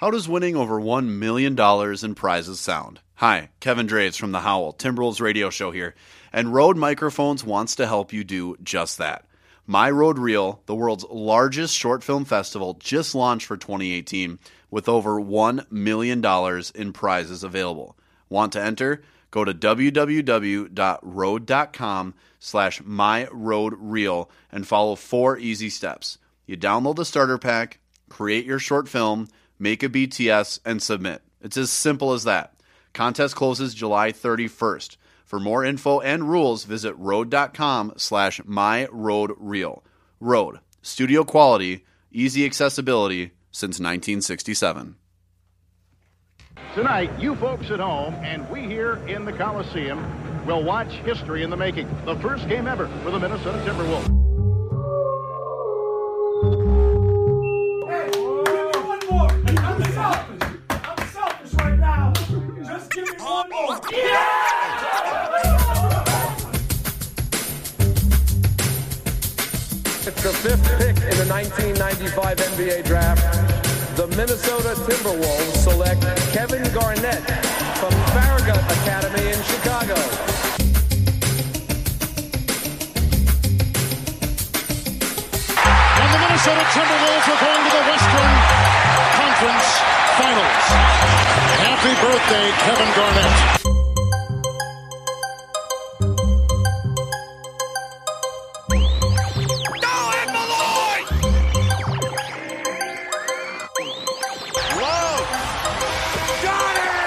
How does winning over $1 million in prizes sound? Hi, Kevin Draves from the Howl, Timberwolves radio show here, and Rode Microphones wants to help you do just that. My Rode Reel, the world's largest short film festival, just launched for 2018 with over $1 million in prizes available. Want to enter? Go to www.rode.com slash myroadreel and follow four easy steps. You download the starter pack, create your short film, make a BTS, and submit. It's as simple as that. Contest closes July 31st. For more info and rules, visit rode.com slash myroadreel. Rode, studio quality, easy accessibility since 1967. Tonight, you folks at home and we here in the Coliseum will watch history in the making. The first game ever for the Minnesota Timberwolves. One more. It's the fifth pick in the 1995 NBA draft. The Minnesota Timberwolves select Kevin Garnett from Farragut Academy in Chicago. And the Minnesota Timberwolves are going to the Western Conference Finals. Happy birthday, Kevin Garnett.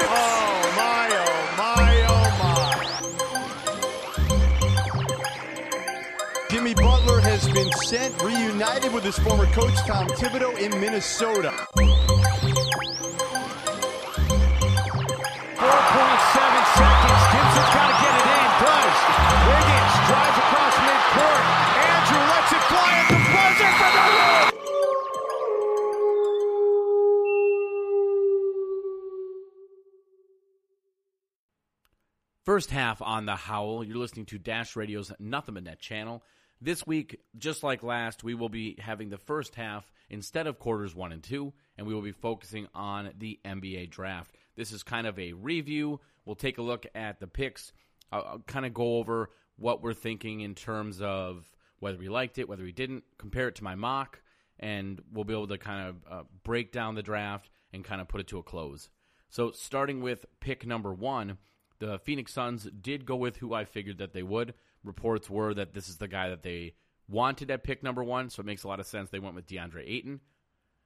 Oh, my, oh, my, oh, my. Jimmy Butler has been sent, reunited with his former coach Tom Thibodeau in Minnesota. 4.7 seconds. Gibson's got to get it in. Does. Wiggins drives across midcourt. Andrew lets it fly at the buzzer for the win. First half on the Howl. You're listening to Dash Radio's Nothing But Net channel. This week, just like last, we will be having the first half instead of quarters one and two, and we will be focusing on the NBA draft. This is kind of a review. We'll take a look at the picks, I'll, I'll kind of go over what we're thinking in terms of whether we liked it, whether we didn't, compare it to my mock, and we'll be able to kind of uh, break down the draft and kind of put it to a close. So, starting with pick number one, the Phoenix Suns did go with who I figured that they would. Reports were that this is the guy that they wanted at pick number one, so it makes a lot of sense they went with DeAndre Ayton.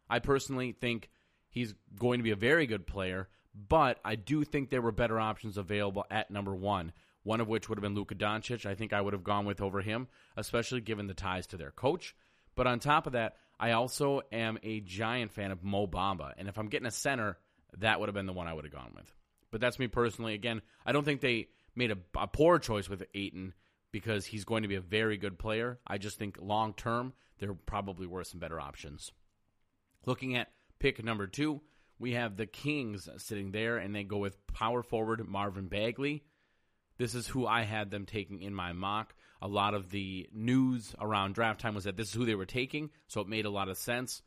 I personally think he's going to be a very good player, but I do think there were better options available at number one. One of which would have been Luka Doncic. I think I would have gone with over him, especially given the ties to their coach. But on top of that, I also am a giant fan of Mo Bamba, and if I'm getting a center, that would have been the one I would have gone with. But that's me personally. Again, I don't think they made a, a poor choice with Ayton because he's going to be a very good player. I just think long term, there probably were some better options. Looking at pick number two, we have the Kings sitting there, and they go with power forward Marvin Bagley. This is who I had them taking in my mock. A lot of the news around draft time was that this is who they were taking, so it made a lot of sense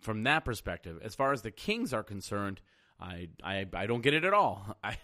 from that perspective. As far as the Kings are concerned, I I, I don't get it at all. I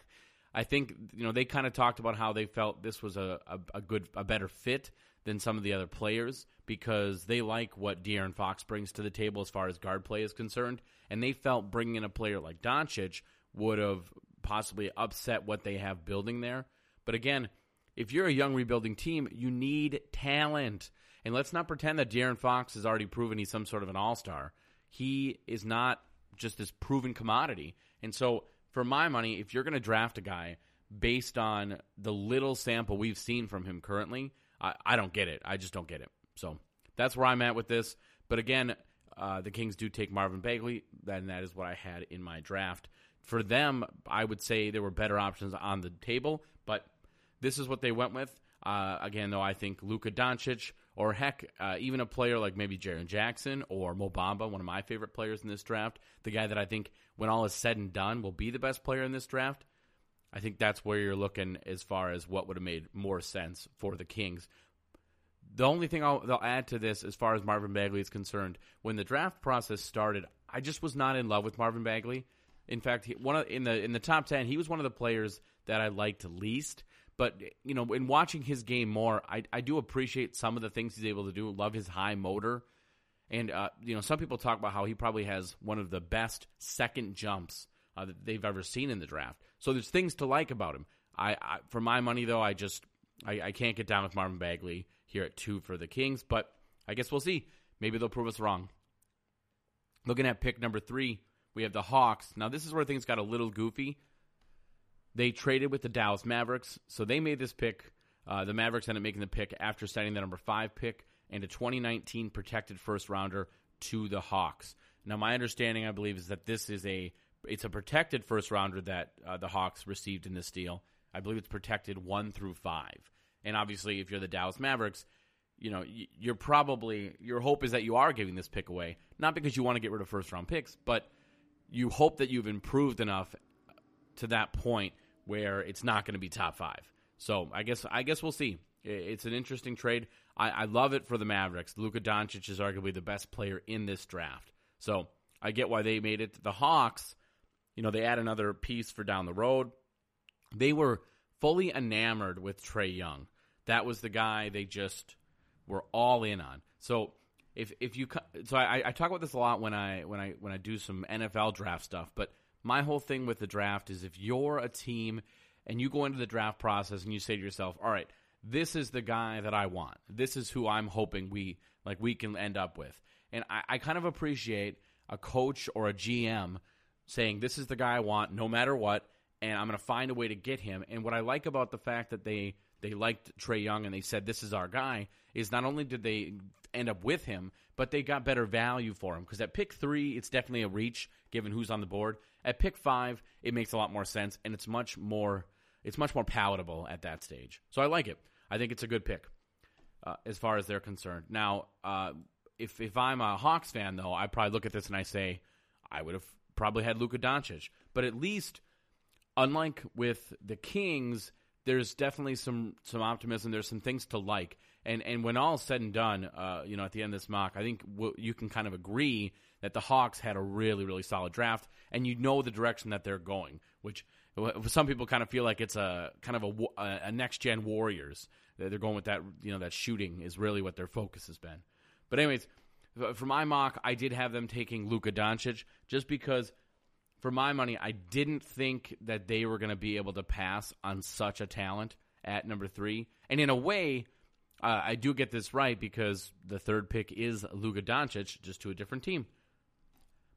I think you know they kind of talked about how they felt this was a, a, a good a better fit than some of the other players because they like what De'Aaron Fox brings to the table as far as guard play is concerned, and they felt bringing in a player like Doncic would have possibly upset what they have building there. But again, if you're a young rebuilding team, you need talent. And let's not pretend that De'Aaron Fox has already proven he's some sort of an all star. He is not just this proven commodity. And so, for my money, if you're going to draft a guy based on the little sample we've seen from him currently, I, I don't get it. I just don't get it. So that's where I'm at with this. But again, uh, the Kings do take Marvin Bagley, and that is what I had in my draft. For them, I would say there were better options on the table, but this is what they went with. Uh, again, though, I think Luka Doncic, or heck, uh, even a player like maybe Jaren Jackson or Mo Bamba, one of my favorite players in this draft, the guy that I think, when all is said and done, will be the best player in this draft. I think that's where you're looking as far as what would have made more sense for the Kings. The only thing I'll, they'll add to this, as far as Marvin Bagley is concerned, when the draft process started, I just was not in love with Marvin Bagley. In fact, he, one of, in the in the top ten, he was one of the players that I liked least. But you know, in watching his game more, I, I do appreciate some of the things he's able to do. Love his high motor, and uh, you know, some people talk about how he probably has one of the best second jumps uh, that they've ever seen in the draft. So there's things to like about him. I, I for my money though, I just I, I can't get down with Marvin Bagley here at two for the Kings. But I guess we'll see. Maybe they'll prove us wrong. Looking at pick number three, we have the Hawks. Now, this is where things got a little goofy. They traded with the Dallas Mavericks, so they made this pick. Uh, the Mavericks ended up making the pick after sending the number five pick and a 2019 protected first rounder to the Hawks. Now, my understanding, I believe, is that this is a it's a protected first rounder that uh, the Hawks received in this deal. I believe it's protected one through five. And obviously, if you're the Dallas Mavericks, you know you're probably your hope is that you are giving this pick away, not because you want to get rid of first round picks, but you hope that you've improved enough to that point where it's not going to be top five. So I guess I guess we'll see. It's an interesting trade. I, I love it for the Mavericks. Luka Doncic is arguably the best player in this draft. So I get why they made it. To the Hawks, you know, they add another piece for down the road. They were fully enamored with Trae Young. That was the guy they just were all in on. So if if you so I, I talk about this a lot when I when I when I do some NFL draft stuff, but my whole thing with the draft is if you're a team and you go into the draft process and you say to yourself, "All right, this is the guy that I want. This is who I'm hoping we like we can end up with." And I, I kind of appreciate a coach or a GM saying, "This is the guy I want, no matter what, and I'm going to find a way to get him." And what I like about the fact that they they liked Trae Young and they said, "This is our guy," is not only did they end up with him, but they got better value for him. Because at pick three, it's definitely a reach given who's on the board. At pick five, it makes a lot more sense, and it's much more it's much more palatable at that stage. So I like it. I think it's a good pick uh, as far as they're concerned. Now, uh, if if I'm a Hawks fan, though, I probably look at this and I say I would have probably had Luka Doncic, but at least unlike with the Kings there's definitely some some optimism. There's some things to like, and and when all said and done, uh, you know, at the end of this mock, I think you can kind of agree that the Hawks had a really really solid draft, and you know the direction that they're going. Which some people kind of feel like it's a kind of a, a next gen Warriors. They're going with that, you know, that shooting is really what their focus has been. But anyways, for my mock, I did have them taking Luka Doncic just because for my money, I didn't think that they were going to be able to pass on such a talent at number three. And in a way, uh, I do get this right because the third pick is Luka Doncic, just to a different team.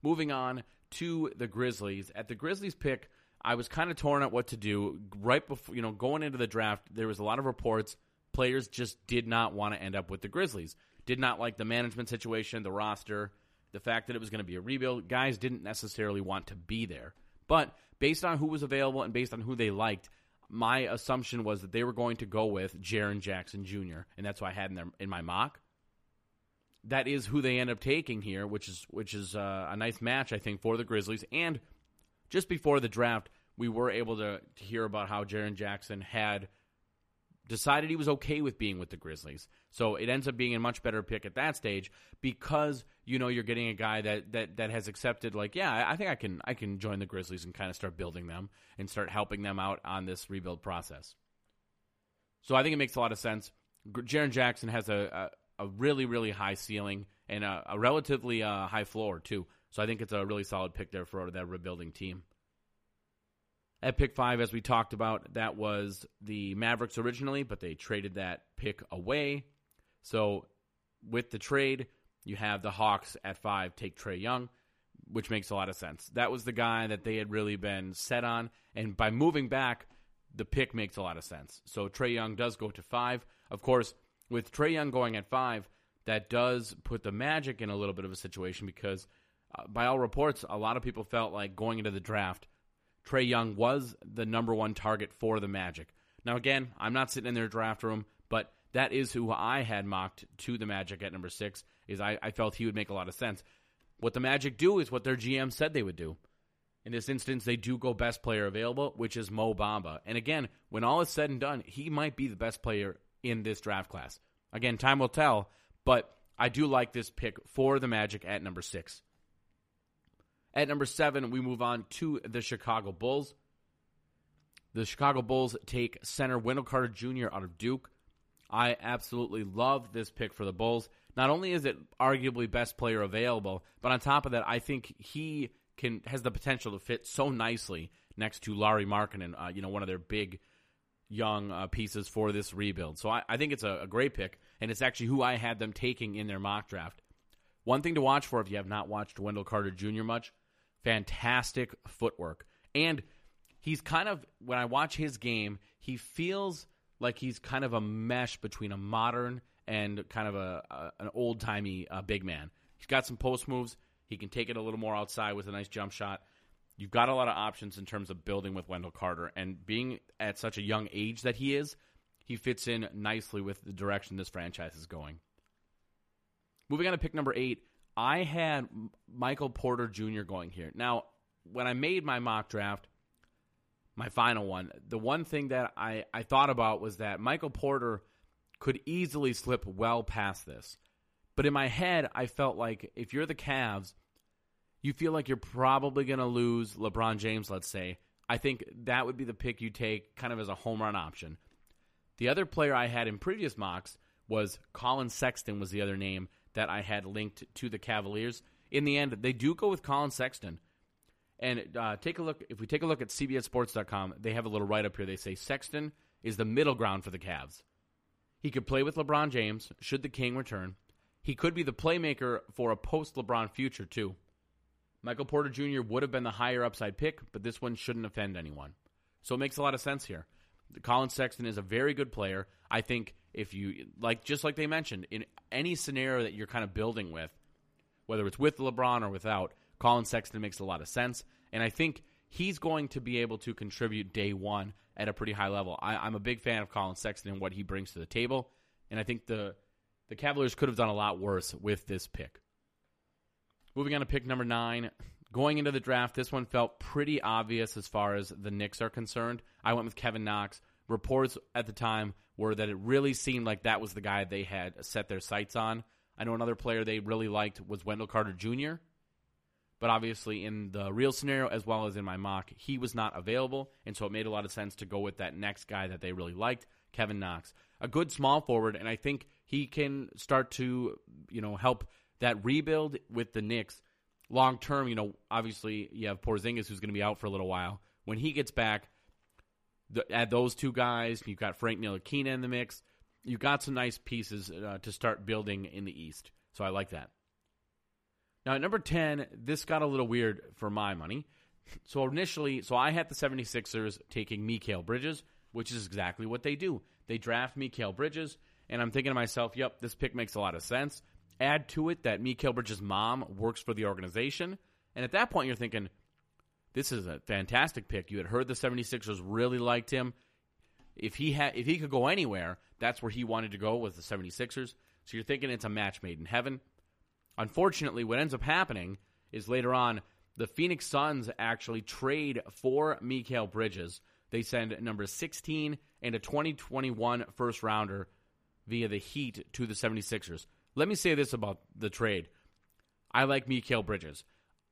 Moving on to the Grizzlies. At the Grizzlies pick, I was kind of torn at what to do. Right before, you know, going into the draft, there was a lot of reports. Players just did not want to end up with the Grizzlies. Did not like the management situation, the roster the fact that it was going to be a rebuild, guys didn't necessarily want to be there. But based on who was available and based on who they liked, my assumption was that they were going to go with Jaren Jackson Jr., and that's why I had in, their, in my mock. That is who they end up taking here, which is which is uh, a nice match, I think, for the Grizzlies. And just before the draft, we were able to, to hear about how Jaren Jackson had decided he was okay with being with the Grizzlies. So it ends up being a much better pick at that stage because you know you're getting a guy that that that has accepted like yeah I think I can I can join the Grizzlies and kind of start building them and start helping them out on this rebuild process. So I think it makes a lot of sense. Jaren Jackson has a, a, a really really high ceiling and a, a relatively uh, high floor too. So I think it's a really solid pick there for that rebuilding team. At pick five, as we talked about, that was the Mavericks originally, but they traded that pick away. So with the trade, you have the Hawks at five take Trae Young, which makes a lot of sense. That was the guy that they had really been set on, and by moving back, the pick makes a lot of sense. So Trae Young does go to five. Of course, with Trae Young going at five, that does put the Magic in a little bit of a situation because, uh, by all reports, a lot of people felt like going into the draft, Trae Young was the number one target for the Magic. Now, again, I'm not sitting in their draft room, but that is who I had mocked to the Magic at number six. Is I, I felt he would make a lot of sense. What the Magic do is what their GM said they would do. In this instance, they do go best player available, which is Mo Bamba. And again, when all is said and done, he might be the best player in this draft class. Again, time will tell, but I do like this pick for the Magic at number six. At number seven, we move on to the Chicago Bulls. The Chicago Bulls take center Wendell Carter Jr. out of Duke. I absolutely love this pick for the Bulls. Not only is it arguably best player available, but on top of that, I think he can has the potential to fit so nicely next to Lauri Markkanen, uh, you know, one of their big young uh, pieces for this rebuild. So I, I think it's a, a great pick, and it's actually who I had them taking in their mock draft. One thing to watch for if you have not watched Wendell Carter Jr. much, fantastic footwork. And he's kind of, when I watch his game, he feels like he's kind of a mesh between a modern and kind of a, a an old timey uh, big man. He's got some post moves. He can take it a little more outside with a nice jump shot. You've got a lot of options in terms of building with Wendell Carter, and being at such a young age that he is, he fits in nicely with the direction this franchise is going. Moving on to pick number eight, I had Michael Porter Jr. going here. Now, when I made my mock draft, my final one, the one thing that I, I thought about was that Michael Porter could easily slip well past this. But in my head, I felt like if you're the Cavs, you feel like you're probably going to lose LeBron James, let's say. I think that would be the pick you take kind of as a home run option. The other player I had in previous mocks was Colin Sexton was the other name that I had linked to the Cavaliers. In the end, they do go with Colin Sexton. And uh, take a look. If we take a look at CBSSports.com, they have a little write up here. They say Sexton is the middle ground for the Cavs. He could play with LeBron James should the King return. He could be the playmaker for a post LeBron future too. Michael Porter Jr. would have been the higher upside pick, but this one shouldn't offend anyone. So it makes a lot of sense here. Colin Sexton is a very good player. I think if you like, just like they mentioned, in any scenario that you're kind of building with, whether it's with LeBron or without, Colin Sexton makes a lot of sense, and I think he's going to be able to contribute day one at a pretty high level. I, am a big fan of Colin Sexton and what he brings to the table, and I think the the Cavaliers could have done a lot worse with this pick. Moving on to pick number nine. Going into the draft, this one felt pretty obvious as far as the Knicks are concerned. I went with Kevin Knox. Reports at the time were that it really seemed like that was the guy they had set their sights on. I know another player they really liked was Wendell Carter Jr., but obviously in the real scenario as well as in my mock, he was not available, and so it made a lot of sense to go with that next guy that they really liked, Kevin Knox. A good small forward, and I think he can start to, you know, help that rebuild with the Knicks long term. You know, obviously you have Porzingis who's going to be out for a little while. When he gets back, the, add those two guys. You've got Frank Ntilikina in the mix. You've got some nice pieces uh, to start building in the East. So I like that. Now at number 10, this got a little weird for my money. So initially, so I had the 76ers taking Mikal Bridges, which is exactly what they do. They draft Mikal Bridges, and I'm thinking to myself, yep, this pick makes a lot of sense. Add to it that Mikal Bridges' mom works for the organization, and at that point you're thinking, this is a fantastic pick. You had heard the 76ers really liked him. If he had if he could go anywhere, that's where he wanted to go was the 76ers. So you're thinking it's a match made in heaven. Unfortunately, what ends up happening is later on, the Phoenix Suns actually trade for Mikal Bridges. They send number 16 and a 2021 first rounder via the Heat to the 76ers. Let me say this about the trade. I like Mikal Bridges.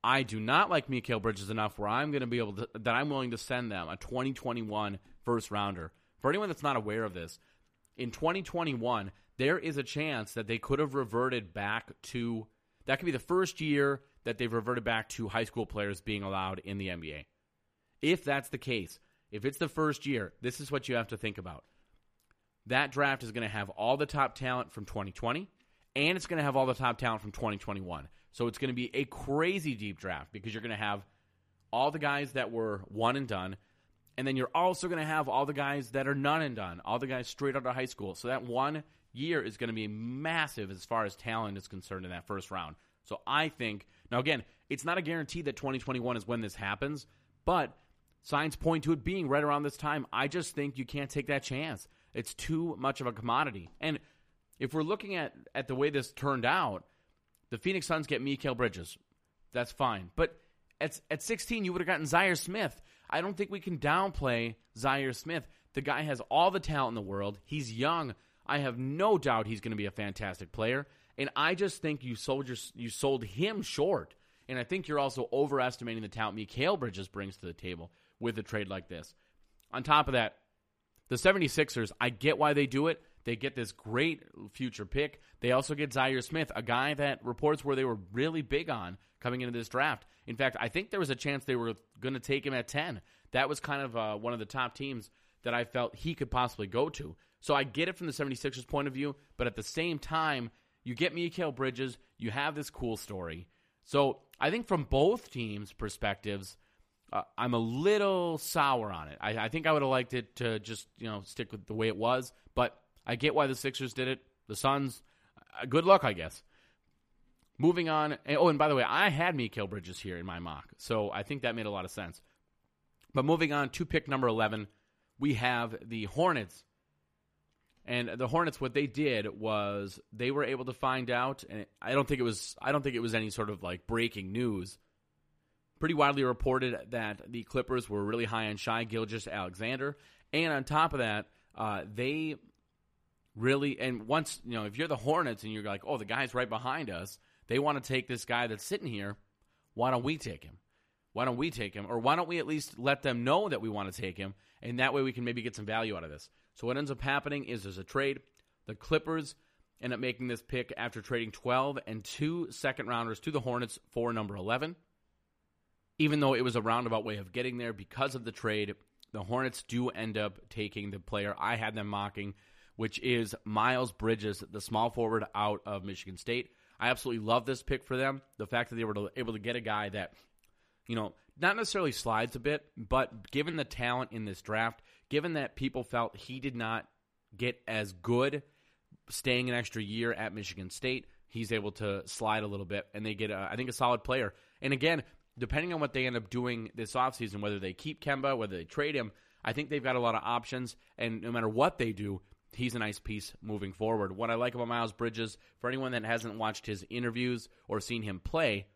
I do not like Mikal Bridges enough where I'm going to be able to, that I'm willing to send them a 2021 first rounder. For anyone that's not aware of this, in 2021, there is a chance that they could have reverted back to that could be the first year that they've reverted back to high school players being allowed in the NBA. If that's the case, if it's the first year, this is what you have to think about. That draft is going to have all the top talent from 2020, and it's going to have all the top talent from 2021. So it's going to be a crazy deep draft because you're going to have all the guys that were one and done, and then you're also going to have all the guys that are none and done, all the guys straight out of high school. So that one year is going to be massive as far as talent is concerned in that first round. So I think, now again, it's not a guarantee that 2021 is when this happens, but signs point to it being right around this time. I just think you can't take that chance. It's too much of a commodity. And if we're looking at, at the way this turned out, the Phoenix Suns get Mikal Bridges. That's fine. But at, at 16, you would have gotten Zhaire Smith. I don't think we can downplay Zhaire Smith. The guy has all the talent in the world. He's young. I have no doubt he's going to be a fantastic player, and I just think you sold your, you sold him short And I think you're also overestimating the talent Mikal Bridges brings to the table with a trade like this. On top of that, the 76ers, I get why they do it. They get this great future pick. They also get Zhaire Smith, a guy that reports where they were really big on coming into this draft. In fact, I think there was a chance they were going to take him at 10. That was kind of uh, one of the top teams that I felt he could possibly go to. So I get it from the 76ers point of view, but at the same time, you get Mikal Bridges, you have this cool story. So I think from both teams' perspectives, uh, I'm a little sour on it. I, I think I would have liked it to just you know stick with the way it was, but I get why the Sixers did it. The Suns, uh, good luck, I guess. Moving on. Oh, and by the way, I had Mikal Bridges here in my mock, so I think that made a lot of sense. But moving on to pick number 11, we have the Hornets. And the Hornets, what they did was they were able to find out, and I don't think it was, I don't think it was any sort of like breaking news. Pretty widely reported that the Clippers were really high on Shai Gilgeous-Alexander, and on top of that, uh, they really, and once you know, if you're the Hornets and you're like, oh, the guy's right behind us, they want to take this guy that's sitting here. Why don't we take him? Why don't we take him? Or why don't we at least let them know that we want to take him? And that way we can maybe get some value out of this. So what ends up happening is there's a trade. The Clippers end up making this pick after trading 12 and two second rounders to the Hornets for number 11. Even though it was a roundabout way of getting there because of the trade, the Hornets do end up taking the player I had them mocking, which is Miles Bridges, the small forward out of Michigan State. I absolutely love this pick for them. The fact that they were able to get a guy that, you know, not necessarily slides a bit, but given the talent in this draft, given that people felt he did not get as good staying an extra year at Michigan State, he's able to slide a little bit and they get, a, I think, a solid player. And again, depending on what they end up doing this offseason, whether they keep Kemba, whether they trade him, I think they've got a lot of options. And no matter what they do, he's a nice piece moving forward. What I like about Miles Bridges, for anyone that hasn't watched his interviews or seen him play,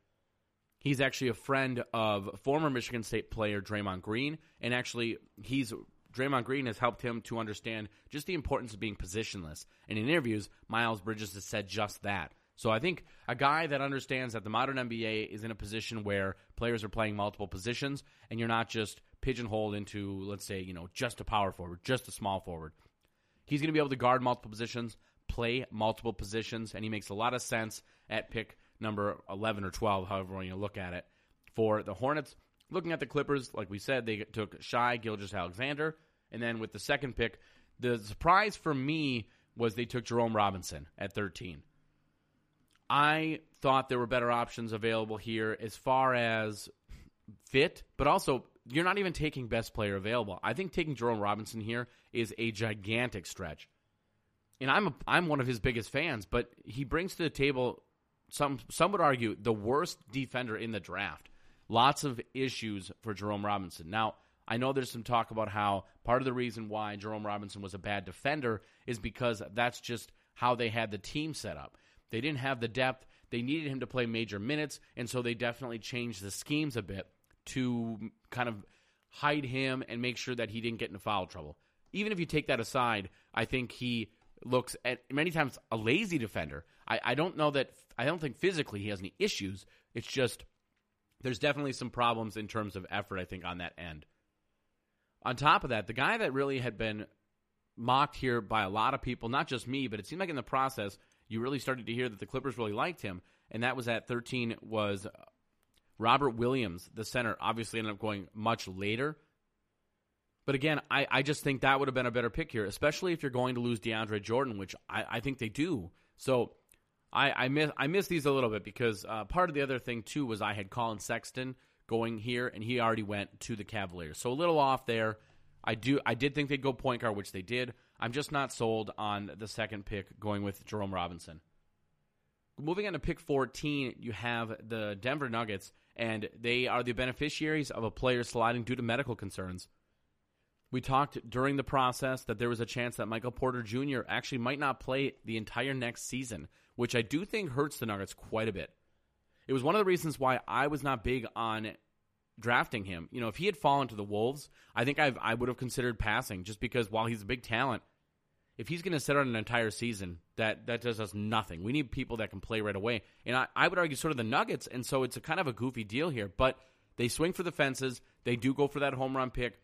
he's actually a friend of former Michigan State player Draymond Green, and actually he's Draymond Green has helped him to understand just the importance of being positionless. And in interviews, Miles Bridges has said just that. So I think a guy that understands that the modern NBA is in a position where players are playing multiple positions, and you're not just pigeonholed into, let's say, you know, just a power forward, just a small forward. He's going to be able to guard multiple positions, play multiple positions, and he makes a lot of sense at pick number 11 or 12, however you look at it. For the Hornets, looking at the Clippers, like we said, they took Shai Gilgeous-Alexander, and then with the second pick, the surprise for me was they took Jerome Robinson at 13. I thought there were better options available here as far as fit, but also you're not even taking best player available. I think taking Jerome Robinson here is a gigantic stretch. And I'm a, I'm one of his biggest fans, but he brings to the table some some would argue the worst defender in the draft. Lots of issues for Jerome Robinson. Now, I know there's some talk about how part of the reason why Jerome Robinson was a bad defender is because that's just how they had the team set up. They didn't have the depth. They needed him to play major minutes, and so they definitely changed the schemes a bit to kind of hide him and make sure that he didn't get into foul trouble. Even if you take that aside, I think he looks at many times a lazy defender. I, I don't know that I don't think physically he has any issues. It's just there's definitely some problems in terms of effort, I think, on that end. On top of that, the guy that really had been mocked here by a lot of people, not just me, but it seemed like in the process you really started to hear that the Clippers really liked him, and that was at 13 was Robert Williams, the center, obviously ended up going much later. But again, I, I just think that would have been a better pick here, especially if you're going to lose DeAndre Jordan, which I, I think they do. So I, I miss I miss these a little bit because uh, part of the other thing too was I had Colin Sexton going here, and he already went to the Cavaliers, so a little off there. I do I did think they'd go point guard, which they did. I'm just not sold on the second pick going with Jerome Robinson. Moving on to pick 14, you have the Denver Nuggets, and they are the beneficiaries of a player sliding due to medical concerns. We talked during the process that there was a chance that Michael Porter Jr. actually might not play the entire next season, which I do think hurts the Nuggets quite a bit. It was one of the reasons why I was not big on drafting him. You know, if he had fallen to the Wolves, I think I've, I would have considered passing just because while he's a big talent, if he's going to sit out an entire season, that that does us nothing. We need people that can play right away. And I, I would argue sort of the Nuggets, and so it's a kind of a goofy deal here. But they swing for the fences. They do go for that home run pick.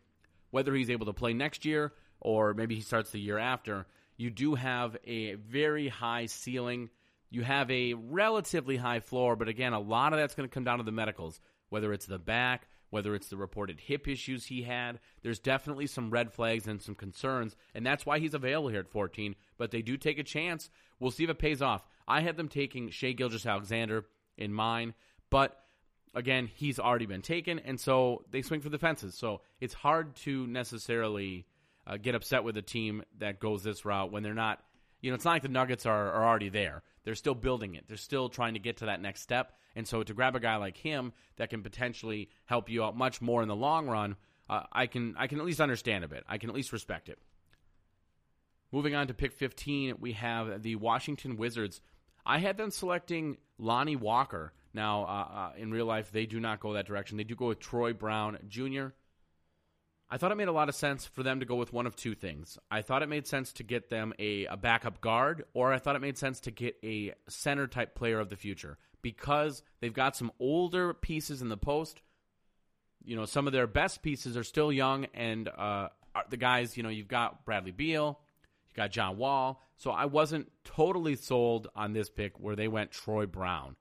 Whether he's able to play next year or maybe he starts the year after, you do have a very high ceiling. You have a relatively high floor, but again, a lot of that's going to come down to the medicals, whether it's the back, whether it's the reported hip issues he had. There's definitely some red flags and some concerns, and that's why he's available here at 14. But they do take a chance. We'll see if it pays off. I had them taking Shai Gilgeous-Alexander in mine, but again, he's already been taken, and so they swing for the fences. So it's hard to necessarily uh, get upset with a team that goes this route when they're not. You know, it's not like the Nuggets are, are already there. They're still building it. They're still trying to get to that next step. And so to grab a guy like him that can potentially help you out much more in the long run, uh, I can I can at least understand a bit. I can at least respect it. Moving on to pick 15, we have the Washington Wizards. I had them selecting Lonnie Walker. Now, uh, uh, in real life, they do not go that direction. They do go with Troy Brown Jr. I thought it made a lot of sense for them to go with one of two things. I thought it made sense to get them a, a backup guard, or I thought it made sense to get a center type player of the future because they've got some older pieces in the post. You know, some of their best pieces are still young, and uh, the guys, you know, you've got Bradley Beal, you've got John Wall. So I wasn't totally sold on this pick where they went Troy Brown.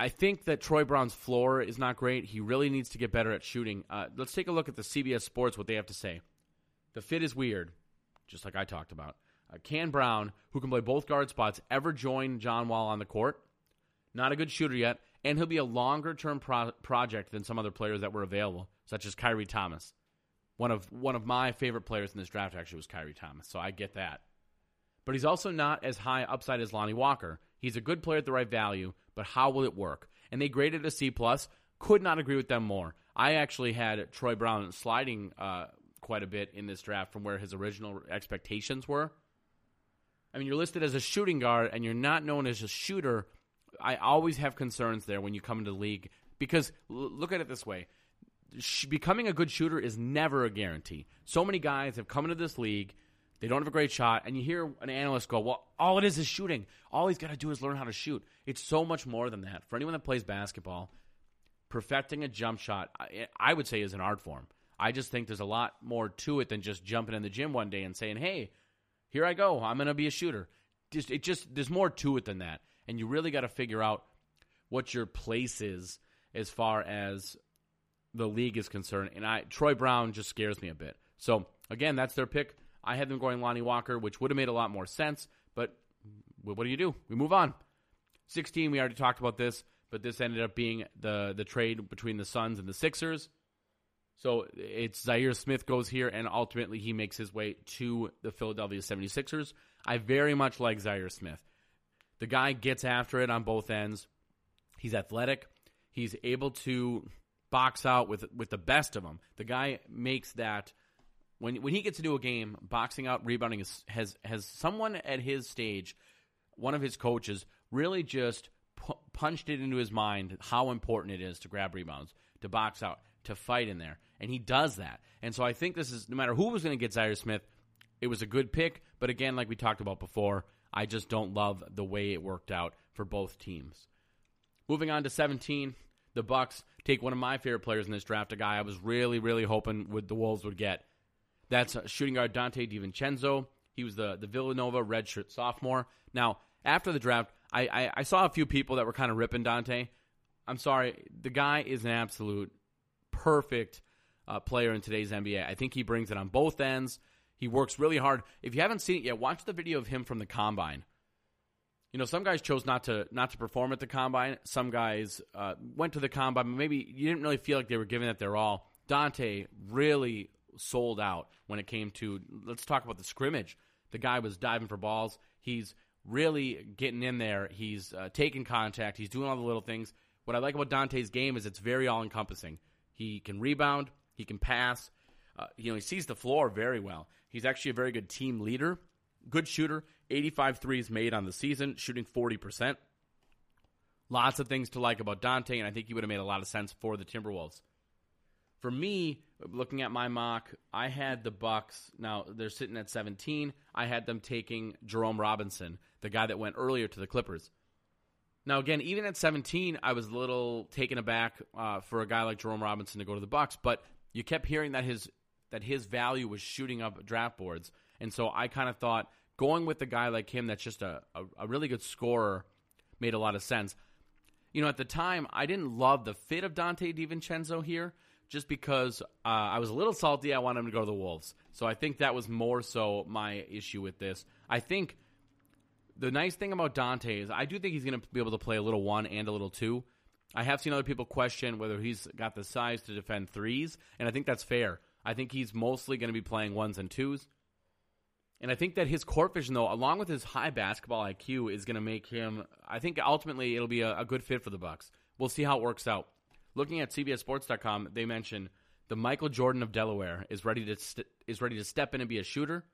I think that Troy Brown's floor is not great. He really needs to get better at shooting. Uh, let's take a look at the CBS Sports, what they have to say. The fit is weird, just like I talked about. Uh, can Brown, who can play both guard spots, ever join John Wall on the court? Not a good shooter yet, and he'll be a longer term pro- project than some other players that were available, such as Khyri Thomas. One of one of my favorite players in this draft actually was Khyri Thomas, so I get that. But he's also not as high upside as Lonnie Walker. He's a good player at the right value, but how will it work? And they graded a C plus. Could not agree with them more. I actually had Troy Brown sliding uh, quite a bit in this draft from where his original expectations were. I mean, you're listed as a shooting guard and you're not known as a shooter. I always have concerns there when you come into the league because l- look at it this way. Becoming a good shooter is never a guarantee. So many guys have come into this league, they don't have a great shot, and you hear an analyst go, Well, all it is is shooting. All he's got to do is learn how to shoot. It's so much more than that. For anyone that plays basketball, perfecting a jump shot, I, I would say, is an art form. I just think there's a lot more to it than just jumping in the gym one day and saying, Hey, here I go. I'm going to be a shooter. Just it just there's more to it than that, and you really got to figure out what your place is as far as the league is concerned. And I Troy Brown just scares me a bit. So again, that's their pick. I had them going Lonnie Walker, which would have made a lot more sense. But what do you do? We move on. 16, we already talked about this, but this ended up being the the trade between the Suns and the Sixers. So it's Zhaire Smith goes here, and ultimately he makes his way to the Philadelphia 76ers. I very much like Zhaire Smith. The guy gets after it on both ends. He's athletic. He's able to box out with with the best of them. The guy makes that when when he gets into a game, boxing out, rebounding is, has has someone at his stage, one of his coaches, really just pu- punched it into his mind how important it is to grab rebounds, to box out, to fight in there, and he does that. And so I think this is no matter who was going to get Zhaire Smith, it was a good pick. But again, like we talked about before, I just don't love the way it worked out for both teams. Moving on to 17, the Bucks take one of my favorite players in this draft, a guy I was really, really hoping would the Wolves would get. That's shooting guard Donte DiVincenzo. He was the the Villanova redshirt sophomore. Now, after the draft, I, I, I saw a few people that were kind of ripping Donte. I'm sorry, the guy is an absolute perfect uh, player in today's NBA. I think he brings it on both ends. He works really hard. If you haven't seen it yet, watch the video of him from the combine. You know, some guys chose not to not to perform at the combine. Some guys uh, went to the combine, but maybe you didn't really feel like they were giving it their all. Donte really sold out when it came to let's talk about the scrimmage. The guy was diving for balls. He's really getting in there. He's uh, taking contact. He's doing all the little things. What I like about Donte's game is it's very all encompassing. He can rebound. He can pass. Uh, you know, he sees the floor very well. He's actually a very good team leader, good shooter. 85 threes made on the season, shooting 40%. Lots of things to like about Donte, and I think he would have made a lot of sense for the Timberwolves. For me, looking at my mock, I had the Bucks. Now they're sitting at 17. I had them taking Jerome Robinson, the guy that went earlier to the Clippers. Now again, even at 17, I was a little taken aback uh, for a guy like Jerome Robinson to go to the Bucks. But you kept hearing that his that his value was shooting up draft boards, and so I kind of thought going with a guy like him that's just a, a, a really good scorer made a lot of sense. You know, at the time, I didn't love the fit of Donte DiVincenzo here just because uh, I was a little salty. I wanted him to go to the Wolves. So I think that was more so my issue with this. I think the nice thing about Donte is I do think he's going to be able to play a little one and a little two. I have seen other people question whether he's got the size to defend threes, and I think that's fair. I think he's mostly going to be playing ones and twos. And I think that his court vision, though, along with his high basketball IQ, is going to make him. I think ultimately it'll be a, a good fit for the Bucks. We'll see how it works out. Looking at CBSSports.com, they mention the Michael Jordan of Delaware is ready to st- is ready to step in and be a shooter.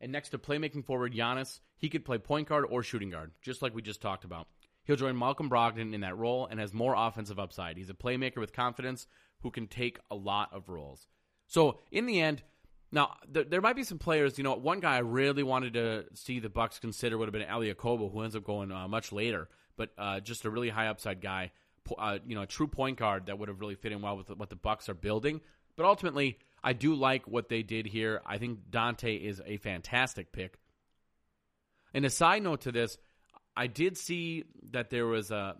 And next to playmaking forward Giannis, he could play point guard or shooting guard, just like we just talked about. He'll join Malcolm Brogdon in that role and has more offensive upside. He's a playmaker with confidence who can take a lot of roles. So in the end, now there, there might be some players. You know, one guy I really wanted to see the Bucks consider would have been Elie Okobo, who ends up going uh, much later, but uh, just a really high upside guy. Uh, you know, a true point guard that would have really fit in well with what the Bucks are building. But ultimately, I do like what they did here. I think Donte is a fantastic pick. And a side note to this, I did see that there was a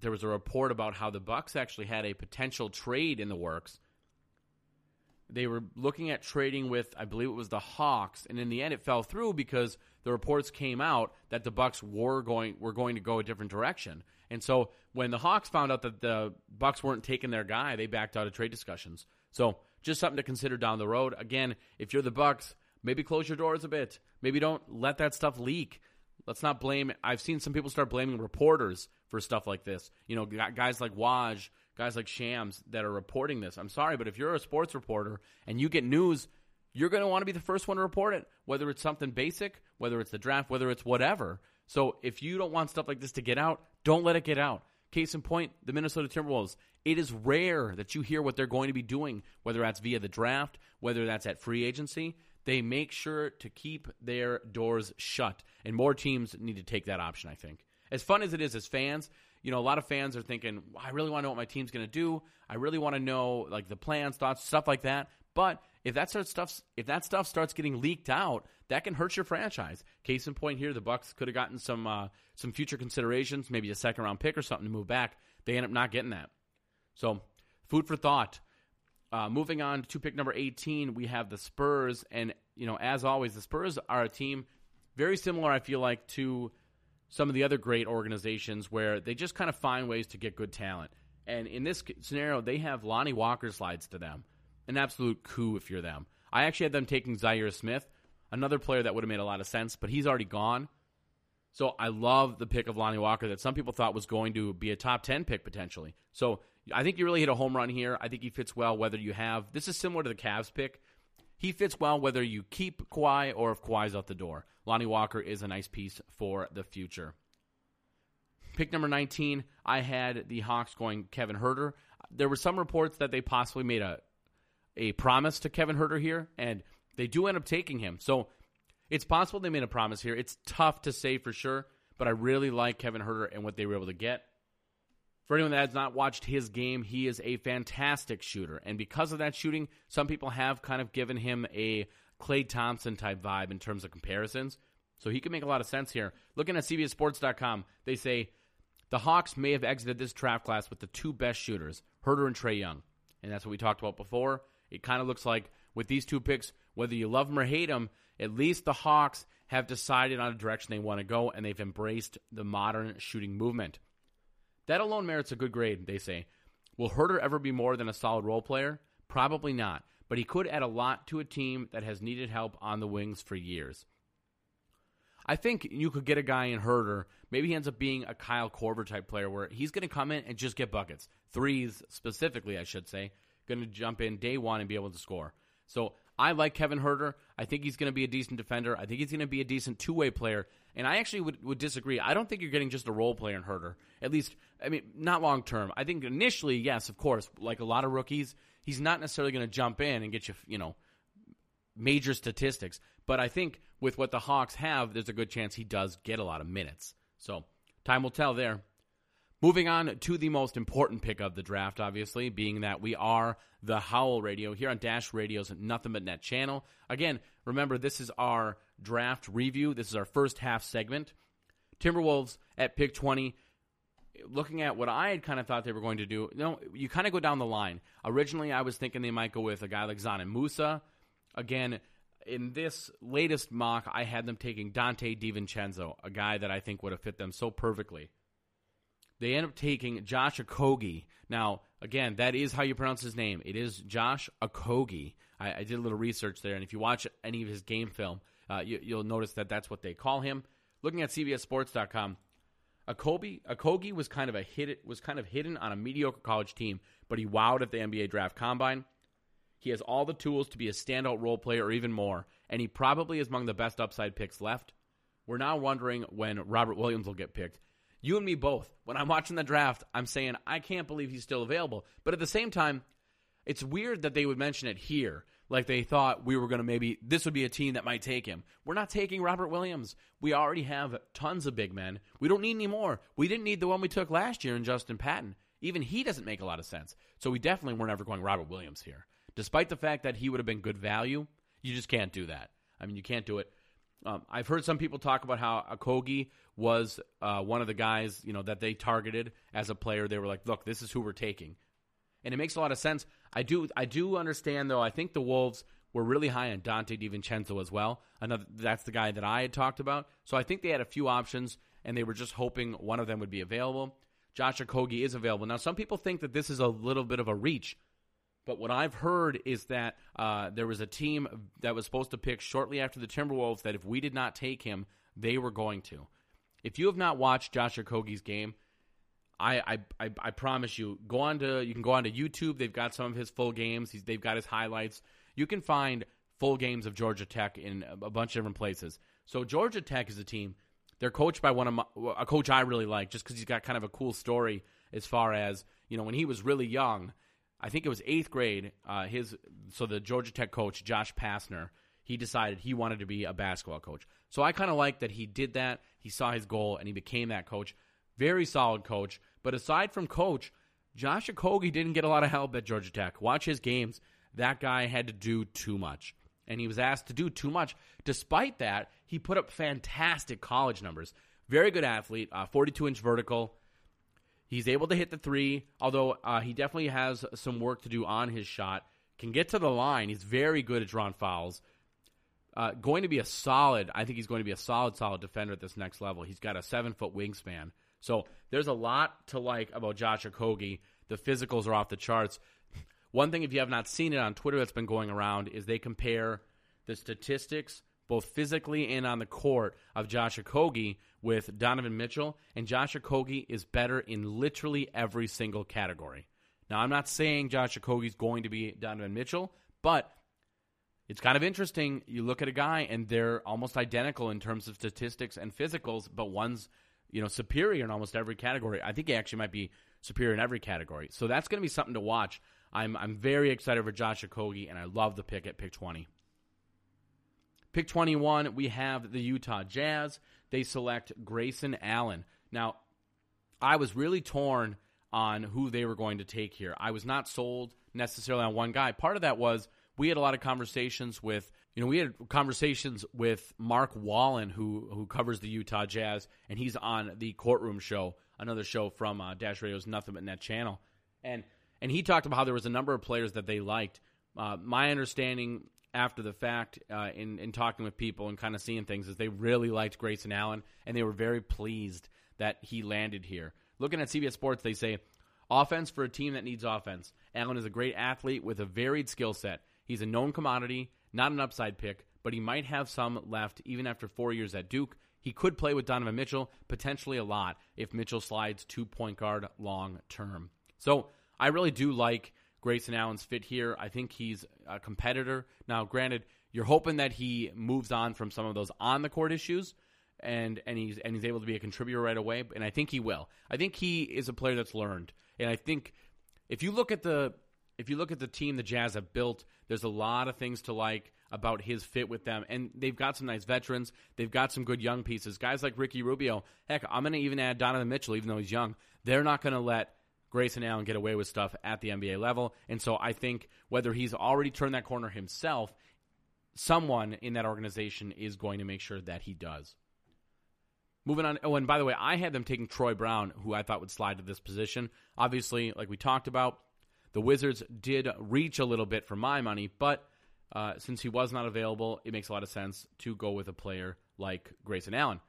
there was a report about how the Bucks actually had a potential trade in the works they were looking at trading with I believe it was the Hawks and in the end it fell through because the reports came out that the Bucks were going were going to go a different direction. And so when the Hawks found out that the Bucks weren't taking their guy, they backed out of trade discussions. So just something to consider down the road. Again, if you're the Bucks, maybe close your doors a bit. Maybe don't let that stuff leak. Let's not blame. I've seen some people start blaming reporters for stuff like this. You know, guys like Woj, guys like Shams that are reporting this. I'm sorry, but if you're a sports reporter and you get news, you're going to want to be the first one to report it, whether it's something basic, whether it's the draft, whether it's whatever. So if you don't want stuff like this to get out, don't let it get out. Case in point, the Minnesota Timberwolves. It is rare that you hear what they're going to be doing, whether that's via the draft, whether that's at free agency. They make sure to keep their doors shut, and more teams need to take that option, I think. As fun as it is as fans, you know, a lot of fans are thinking, I really want to know what my team's going to do. I really want to know like the plans, thoughts, stuff like that. But if that starts stuff, if that stuff starts getting leaked out, that can hurt your franchise. Case in point here, the Bucks could have gotten some uh, some future considerations, maybe a second round pick or something to move back. They end up not getting that. So, food for thought. Uh, moving on to pick number 18, we have the Spurs, and you know, as always, the Spurs are a team very similar. I feel like to some of the other great organizations where they just kind of find ways to get good talent. And in this scenario, they have Lonnie Walker slides to them. An absolute coup if you're them. I actually had them taking Zhaire Smith, another player that would have made a lot of sense, but he's already gone. So I love the pick of Lonnie Walker that some people thought was going to be a top 10 pick potentially. So I think you really hit a home run here. I think he fits well whether you have. This is similar to the Cavs pick. He fits well whether you keep Kawhi or if Kawhi's out the door. Lonnie Walker is a nice piece for the future. Pick number 19, I had the Hawks going Kevin Huerter. There were some reports that they possibly made a a promise to Kevin Huerter here, and they do end up taking him. So it's possible they made a promise here. It's tough to say for sure, but I really like Kevin Huerter and what they were able to get. For anyone that has not watched his game, he is a fantastic shooter. And because of that shooting, some people have kind of given him a Klay Thompson type vibe in terms of comparisons. So he can make a lot of sense here. Looking at CBSSports.com, they say the Hawks may have exited this draft class with the two best shooters, Huerter and Trae Young. And that's what we talked about before. It kind of looks like with these two picks, whether you love them or hate them, at least the Hawks have decided on a direction they want to go and they've embraced the modern shooting movement. That alone merits a good grade, they say. Will Huerter ever be more than a solid role player? Probably not, but he could add a lot to a team that has needed help on the wings for years. I think you could get a guy in Huerter. Maybe he ends up being a Kyle Korver type player where he's going to come in and just get buckets. Threes, specifically, I should say. Going to jump in day one and be able to score. So I like Kevin Huerter. I think he's going to be a decent defender. I think he's going to be a decent two way player. And I actually would, would disagree. I don't think you're getting just a role player in Huerter. At least, I mean, not long term. I think initially, yes, of course, like a lot of rookies, he's not necessarily going to jump in and get you, you know, major statistics. But I think with what the Hawks have, there's a good chance he does get a lot of minutes. So time will tell there. Moving on to the most important pick of the draft, obviously, being that we are the Howl Radio here on Dash Radio's Nothing But Net channel. Again, remember, this is our draft review. This is our first half segment. Timberwolves at pick 20. Looking at what I had kind of thought they were going to do, you know, you kind of go down the line. Originally, I was thinking they might go with a guy like Dzanan Musa. Again, in this latest mock, I had them taking Donte DiVincenzo, a guy that I think would have fit them so perfectly. They end up taking Josh Okogie. Now, again, that is how you pronounce his name. It is Josh Okogie. I, I did a little research there, and if you watch any of his game film, uh, you, will notice that that's what they call him. Looking at CBSSports.com, Okogie, Okogie was kind of a hit, it was kind of hidden on a mediocre college team, but he wowed at the NBA draft combine. He has all the tools to be a standout role player or even more, and he probably is among the best upside picks left. We're now wondering when Robert Williams will get picked. You and me both. When I'm watching the draft, I'm saying, I can't believe he's still available. But at the same time, it's weird that they would mention it here. Like they thought we were going to maybe, this would be a team that might take him. We're not taking Robert Williams. We already have tons of big men. We don't need any more. We didn't need the one we took last year in Justin Patton. Even he doesn't make a lot of sense. So we definitely were never going Robert Williams here. Despite the fact that he would have been good value, you just can't do that. I mean, you can't do it. Um, I've heard some people talk about how Okogie was uh, one of the guys, you know, that they targeted as a player. They were like, "Look, this is who we're taking," and it makes a lot of sense. I do, I do understand though. I think the Wolves were really high on Donte DiVincenzo as well. Another, that's the guy that I had talked about. So I think they had a few options, and they were just hoping one of them would be available. Josh Okogie is available now. Some people think that this is a little bit of a reach but what I've heard is that uh, there was a team that was supposed to pick shortly after the Timberwolves that if we did not take him, they were going to. If you have not watched Josh Okogie's game, I, I, I, I, promise you, go on to you can go on to YouTube. They've got some of his full games. He's, they've got his highlights. You can find full games of Georgia Tech in a bunch of different places. So Georgia Tech is a team. They're coached by one of my, a coach I really like, just because he's got kind of a cool story as far as you know when he was really young I think it was eighth grade. Uh, his so the Georgia Tech coach Josh Pastner he decided he wanted to be a basketball coach. So I kind of like that he did that. He saw his goal and he became that coach. Very solid coach. But aside from coach, Josh Okogie didn't get a lot of help at Georgia Tech. Watch his games. That guy had to do too much. And he was asked to do too much. Despite that, he put up fantastic college numbers. Very good athlete, uh, 42 inch vertical, He's able to hit the three, although uh, he definitely has some work to do on his shot. Can get to the line. He's very good at drawing fouls. Uh, going to be a solid. I think he's going to be a solid, solid defender at this next level. He's got a seven foot wingspan. So there's a lot to like about Josh Okogie. The physicals are off the charts. One thing, if you have not seen it on Twitter, that's been going around is they compare the statistics both physically and on the court, of Josh Okogie with Donovan Mitchell, and Josh Okogie is better in literally every single category. Now, I'm not saying Josh Okogie's going to be Donovan Mitchell, but it's kind of interesting. You look at a guy, and they're almost identical in terms of statistics and physicals, but one's you know superior in almost every category. I think he actually might be superior in every category. So that's going to be something to watch. I'm I'm very excited for Josh Okogie, and I love the pick at pick 20. Pick 21, we have the Utah Jazz. They select Grayson Allen. Now, I was really torn on who they were going to take here. I was not sold necessarily on one guy. Part of that was we had a lot of conversations with, you know, we had conversations with Mark Wallen, who who covers the Utah Jazz, and he's on the Courtroom Show, another show from uh, Dash Radio's Nothing But Net channel, and and he talked about how there was a number of players that they liked. Uh, my understanding after the fact uh, in in talking with people and kind of seeing things is they really liked Grayson Allen and they were very pleased that he landed here. Looking at CBS Sports, they say offense for a team that needs offense. Allen is a great athlete with a varied skill set. He's a known commodity, not an upside pick, but he might have some left even after four years at Duke. He could play with Donovan Mitchell, potentially a lot, if Mitchell slides to point guard long term. So I really do like Grayson Allen's fit here. I think he's a competitor. Now, granted, you're hoping that he moves on from some of those on the court issues and and he's and he's able to be a contributor right away. And I think he will. I think he is a player that's learned. And I think if you look at the if you look at the team the Jazz have built, there's a lot of things to like about his fit with them. And they've got some nice veterans. They've got some good young pieces. Guys like Ricky Rubio. Heck, I'm going to even add Donovan Mitchell, even though he's young. They're not going to let Grayson Allen get away with stuff at the NBA level. And so I think whether he's already turned that corner himself, someone in that organization is going to make sure that he does. Moving on. Oh, and by the way, I had them taking Troy Brown, who I thought would slide to this position. Obviously, like we talked about, the Wizards did reach a little bit for my money, but uh, since he was not available, it makes a lot of sense to go with a player like Grayson Allen.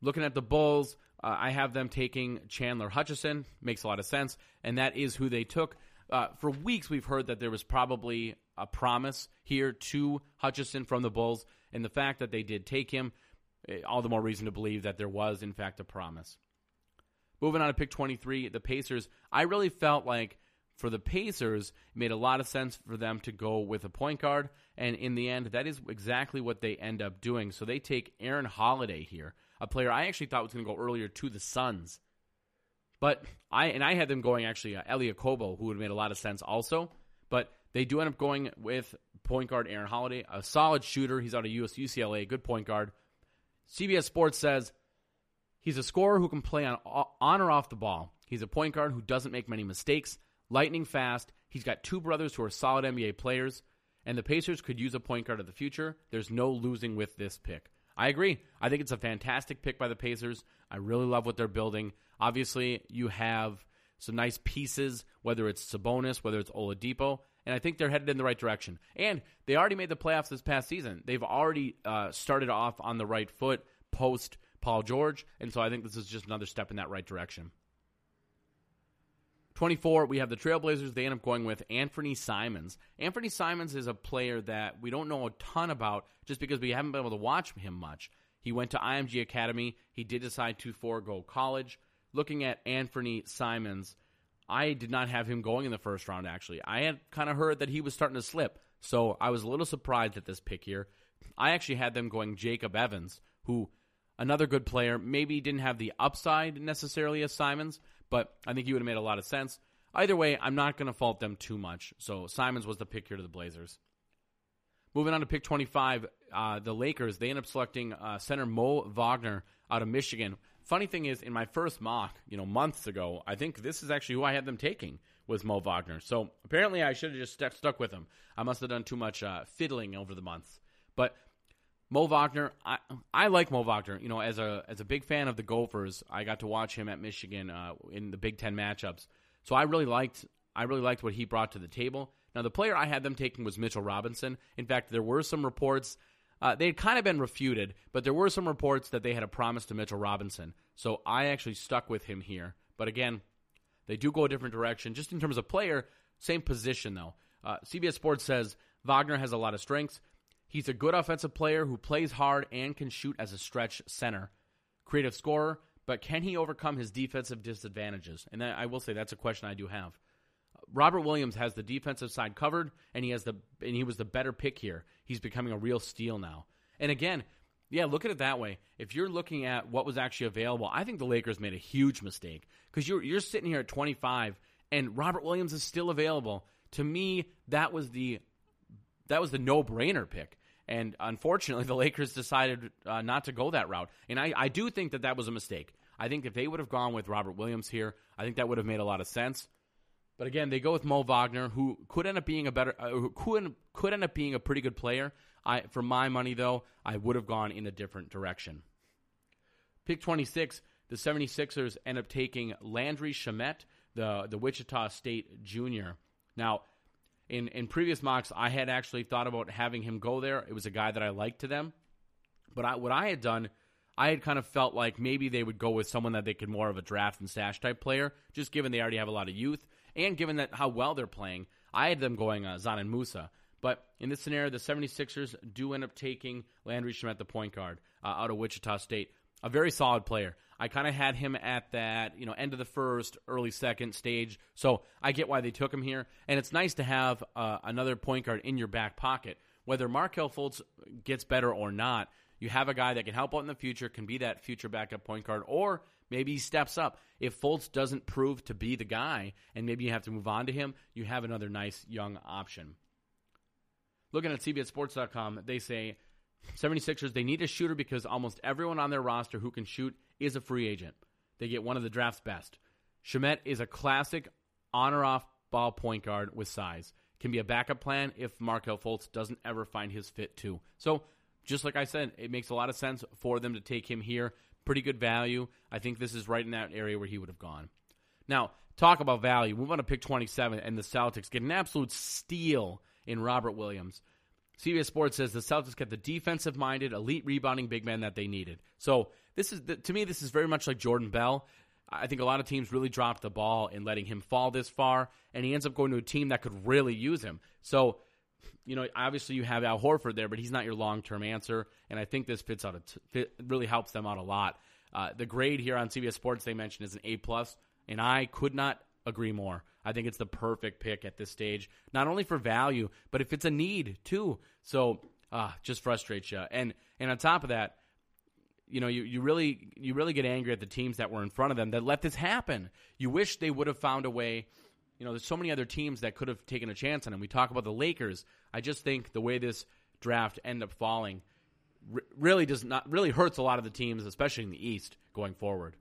Looking at the Bulls, uh, I have them taking Chandler Hutchison. Makes a lot of sense, and that is who they took. Uh, for weeks, we've heard that there was probably a promise here to Hutchison from the Bulls, and the fact that they did take him, eh, all the more reason to believe that there was, in fact, a promise. Moving on to pick 23, the Pacers. I really felt like for the Pacers, it made a lot of sense for them to go with a point guard, and in the end, that is exactly what they end up doing. So they take Aaron Holiday here, a player I actually thought was going to go earlier to the Suns. But I and I had them going actually uh, Elie Okobo, who would have made a lot of sense also. But they do end up going with point guard Aaron Holiday, a solid shooter. He's out of US UCLA, good point guard. CBS Sports says he's a scorer who can play on on or off the ball. He's a point guard who doesn't make many mistakes, lightning fast. He's got two brothers who are solid NBA players, and the Pacers could use a point guard of the future. There's no losing with this pick. I agree. I think it's a fantastic pick by the Pacers. I really love what they're building. Obviously, you have some nice pieces, whether it's Sabonis, whether it's Oladipo, and I think they're headed in the right direction. And they already made the playoffs this past season. They've already uh, started off on the right foot post Paul George, and so I think this is just another step in that right direction. 24, we have the Trailblazers. They end up going with Anthony Simons. Anthony Simons is a player that we don't know a ton about just because we haven't been able to watch him much. He went to IMG Academy. He did decide to forego college. Looking at Anthony Simons, I did not have him going in the first round, actually. I had kind of heard that he was starting to slip, so I was a little surprised at this pick here. I actually had them going Jacob Evans, who, another good player, maybe didn't have the upside necessarily as Simons, but I think he would have made a lot of sense. Either way, I'm not going to fault them too much. So Simons was the pick here to the Blazers. Moving on to pick 25, uh, the Lakers, they end up selecting uh, center Mo Wagner out of Michigan. Funny thing is, in my first mock, you know, months ago, I think this is actually who I had them taking was Mo Wagner. So apparently, I should have just stuck, with him. I must have done too much uh, fiddling over the months. But Mo Wagner, I I like Mo Wagner. You know, as a as a big fan of the Gophers, I got to watch him at Michigan uh, in the Big Ten matchups. So I really liked I really liked what he brought to the table. Now the player I had them taking was Mitchell Robinson. In fact, there were some reports. Uh, they had kind of been refuted, but there were some reports that they had a promise to Mitchell Robinson. So I actually stuck with him here. But again, they do go a different direction. Just in terms of player, same position though. Uh, CBS Sports says Wagner has a lot of strengths. He's a good offensive player who plays hard and can shoot as a stretch center. Creative scorer, but can he overcome his defensive disadvantages? And I will say that's a question I do have. Robert Williams has the defensive side covered, and he has the and he was the better pick here. He's becoming a real steal now. And again, yeah, look at it that way. If you're looking at what was actually available, I think the Lakers made a huge mistake because you're you're sitting here at 25, and Robert Williams is still available. To me, that was the that was the no brainer pick. And unfortunately, the Lakers decided uh, not to go that route. And I, I do think that that was a mistake. I think if they would have gone with Robert Williams here, I think that would have made a lot of sense. But again, they go with Mo Wagner, who could end up being a better, uh, who could could end up being a pretty good player. I, for my money, though, I would have gone in a different direction. Pick 26, the 76ers end up taking Landry Shamet, the the Wichita State junior. Now, in in previous mocks, I had actually thought about having him go there. It was a guy that I liked to them, but I, what I had done, I had kind of felt like maybe they would go with someone that they could more of a draft and stash type player, just given they already have a lot of youth and given that how well they're playing. I had them going uh, and Musa. But in this scenario, the 76ers do end up taking Landry Shamet, the point guard, uh, out of Wichita State. A very solid player. I kind of had him at that, you know, end of the first, early second stage. So I get why they took him here. And it's nice to have uh, another point guard in your back pocket. Whether Markelle Fultz gets better or not, You have a guy that can help out in the future, can be that future backup point guard, or maybe he steps up. If Fultz doesn't prove to be the guy, and maybe you have to move on to him, you have another nice young option. Looking at CBSSports.com, they say 76ers, they need a shooter because almost everyone on their roster who can shoot is a free agent. They get one of the draft's best. Shamet is a classic on or off ball point guard with size. Can be a backup plan if Markelle Fultz doesn't ever find his fit too. So, just like I said, it makes a lot of sense for them to take him here. Pretty good value. I think this is right in that area where he would have gone. Now, talk about value. We want to pick 27, and the Celtics get an absolute steal in Robert Williams. CBS Sports says the Celtics get the defensive minded, elite rebounding big man that they needed. So this is to me, this is very much like Jordan Bell. I think a lot of teams really dropped the ball in letting him fall this far, and he ends up going to a team that could really use him. So, you know, obviously you have Al Horford there, but he's not your long term answer, and I think this fits out. T- really helps them out a lot. Uh, the grade here on CBS Sports they mentioned is an A plus, and I could not agree more. I think it's the perfect pick at this stage, not only for value, but if it's a need too. So, uh, just frustrates you. And and on top of that, you know, you, you really you really get angry at the teams that were in front of them that let this happen. You wish they would have found a way. You know, there's so many other teams that could have taken a chance on him. We talk about the Lakers. I just think the way this draft ended up falling really does not really hurts a lot of the teams, especially in the East, going forward.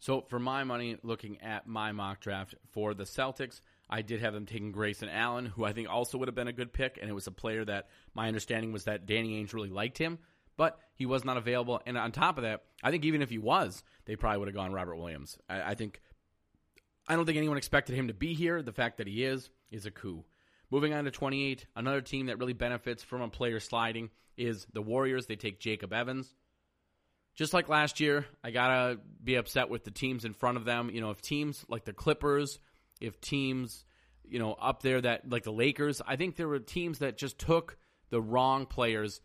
So for my money, looking at my mock draft for the Celtics, I did have them taking Grayson Allen, who I think also would have been a good pick, and it was a player that my understanding was that Danny Ainge really liked him, but he was not available. And on top of that, I think even if he was, they probably would have gone Robert Williams. I, I think I don't think anyone expected him to be here. The fact that he is is a coup. Moving on to 28, another team that really benefits from a player sliding is the Warriors. They take Jacob Evans just like last year, I gotta be upset with the teams in front of them. You know, if teams like the Clippers, if teams, you know, up there that like the Lakers, I think there were teams that just took the wrong players.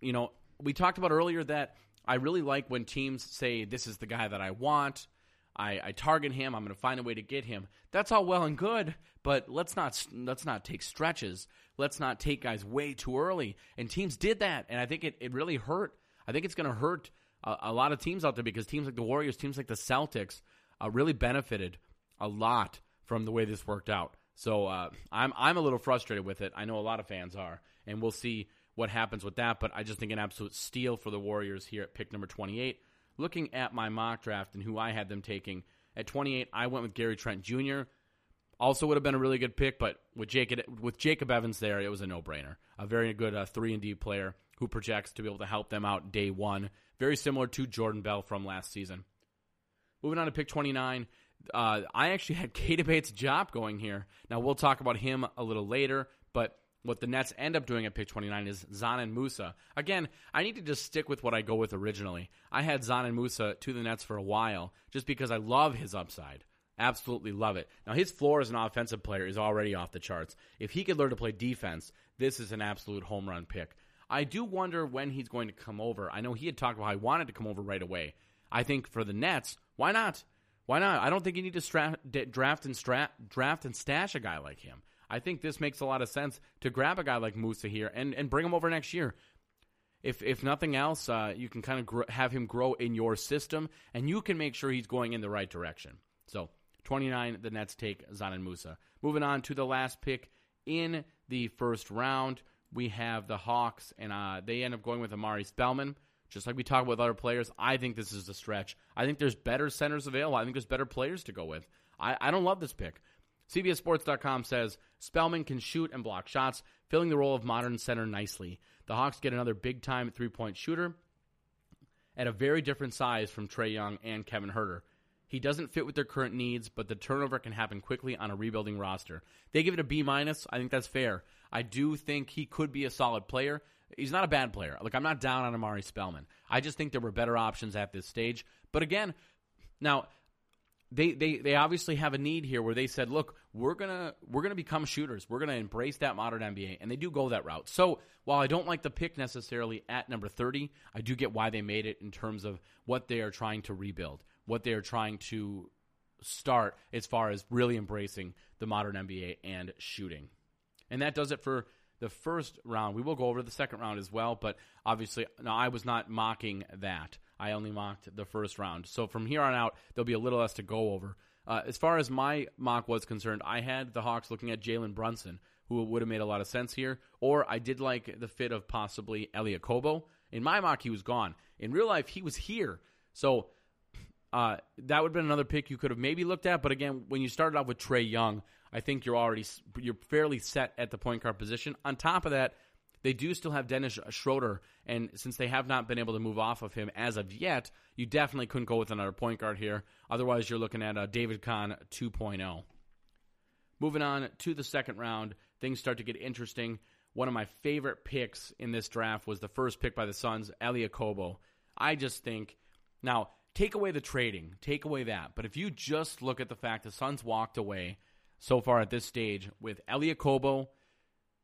You know, we talked about earlier that I really like when teams say, "This is the guy that I want." I, I target him. I'm going to find a way to get him. That's all well and good, but let's not let's not take stretches. Let's not take guys way too early. And teams did that, and I think it, it really hurt. I think it's going to hurt a, a, lot of teams out there because teams like the Warriors, teams like the Celtics, uh, really benefited a lot from the way this worked out. So uh, I'm I'm a little frustrated with it. I know a lot of fans are, and we'll see what happens with that. But I just think an absolute steal for the Warriors here at pick number 28. Looking at my mock draft and who I had them taking at 28, I went with Gary Trent Jr. Also would have been a really good pick, but with Jacob with Jacob Evans there, it was a no brainer. A very good uh, three and D player who projects to be able to help them out day one. Very similar to Jordan Bell from last season. Moving on to pick 29, uh, I actually had Keita Bates-Diop going here. Now, we'll talk about him a little later, but what the Nets end up doing at pick 29 is Dzanan Musa. Again, I need to just stick with what I go with originally. I had Dzanan Musa to the Nets for a while just because I love his upside. Absolutely love it. Now, his floor as an offensive player is already off the charts. If he could learn to play defense, this is an absolute home run pick. I do wonder when he's going to come over. I know he had talked about how he wanted to come over right away. I think for the Nets, why not? Why not? I don't think you need to stra- draft and stra- draft and stash a guy like him. I think this makes a lot of sense to grab a guy like Musa here and, and bring him over next year. If if nothing else, uh, you can kind of gr- have him grow in your system, and you can make sure he's going in the right direction. So 29, the Nets take Dzanan Musa. Moving on to the last pick in the first round we have the Hawks, and uh, they end up going with Omari Spellman. Just like we talk with other players, I think this is a stretch. I think there's better centers available. I think there's better players to go with. I, I don't love this pick. CBSSports.com says Spellman can shoot and block shots, filling the role of modern center nicely. The Hawks get another big time three point shooter at a very different size from Trae Young and Kevin Huerter. He doesn't fit with their current needs, but the turnover can happen quickly on a rebuilding roster. They give it a B minus. I think that's fair. I do think he could be a solid player. He's not a bad player. Like I'm not down on Omari Spellman. I just think there were better options at this stage. But again, now they, they they obviously have a need here where they said, look, we're gonna we're gonna become shooters. We're gonna embrace that modern NBA, and they do go that route. So while I don't like the pick necessarily at number thirty, I do get why they made it in terms of what they are trying to rebuild what they're trying to start as far as really embracing the modern NBA and shooting. And that does it for the first round. We will go over the second round as well, but obviously, no, I was not mocking that. I only mocked the first round. So from here on out, there'll be a little less to go over. Uh, as far as my mock was concerned, I had the Hawks looking at Jalen Brunson, who would have made a lot of sense here, or I did like the fit of possibly Elie Okobo. In my mock, he was gone. In real life, he was here. So uh, that would have been another pick you could have maybe looked at. But again, when you started off with Trae Young, I think you're already you're fairly set at the point guard position. On top of that, they do still have Dennis Schroeder, and since they have not been able to move off of him as of yet, you definitely couldn't go with another point guard here. Otherwise, you're looking at a David Kahn 2.0. Moving on to the second round, things start to get interesting. One of my favorite picks in this draft was the first pick by the Suns, Elie Okobo. I just think now take away the trading, take away that. But if you just look at the fact the Suns walked away so far at this stage with Elie Okobo.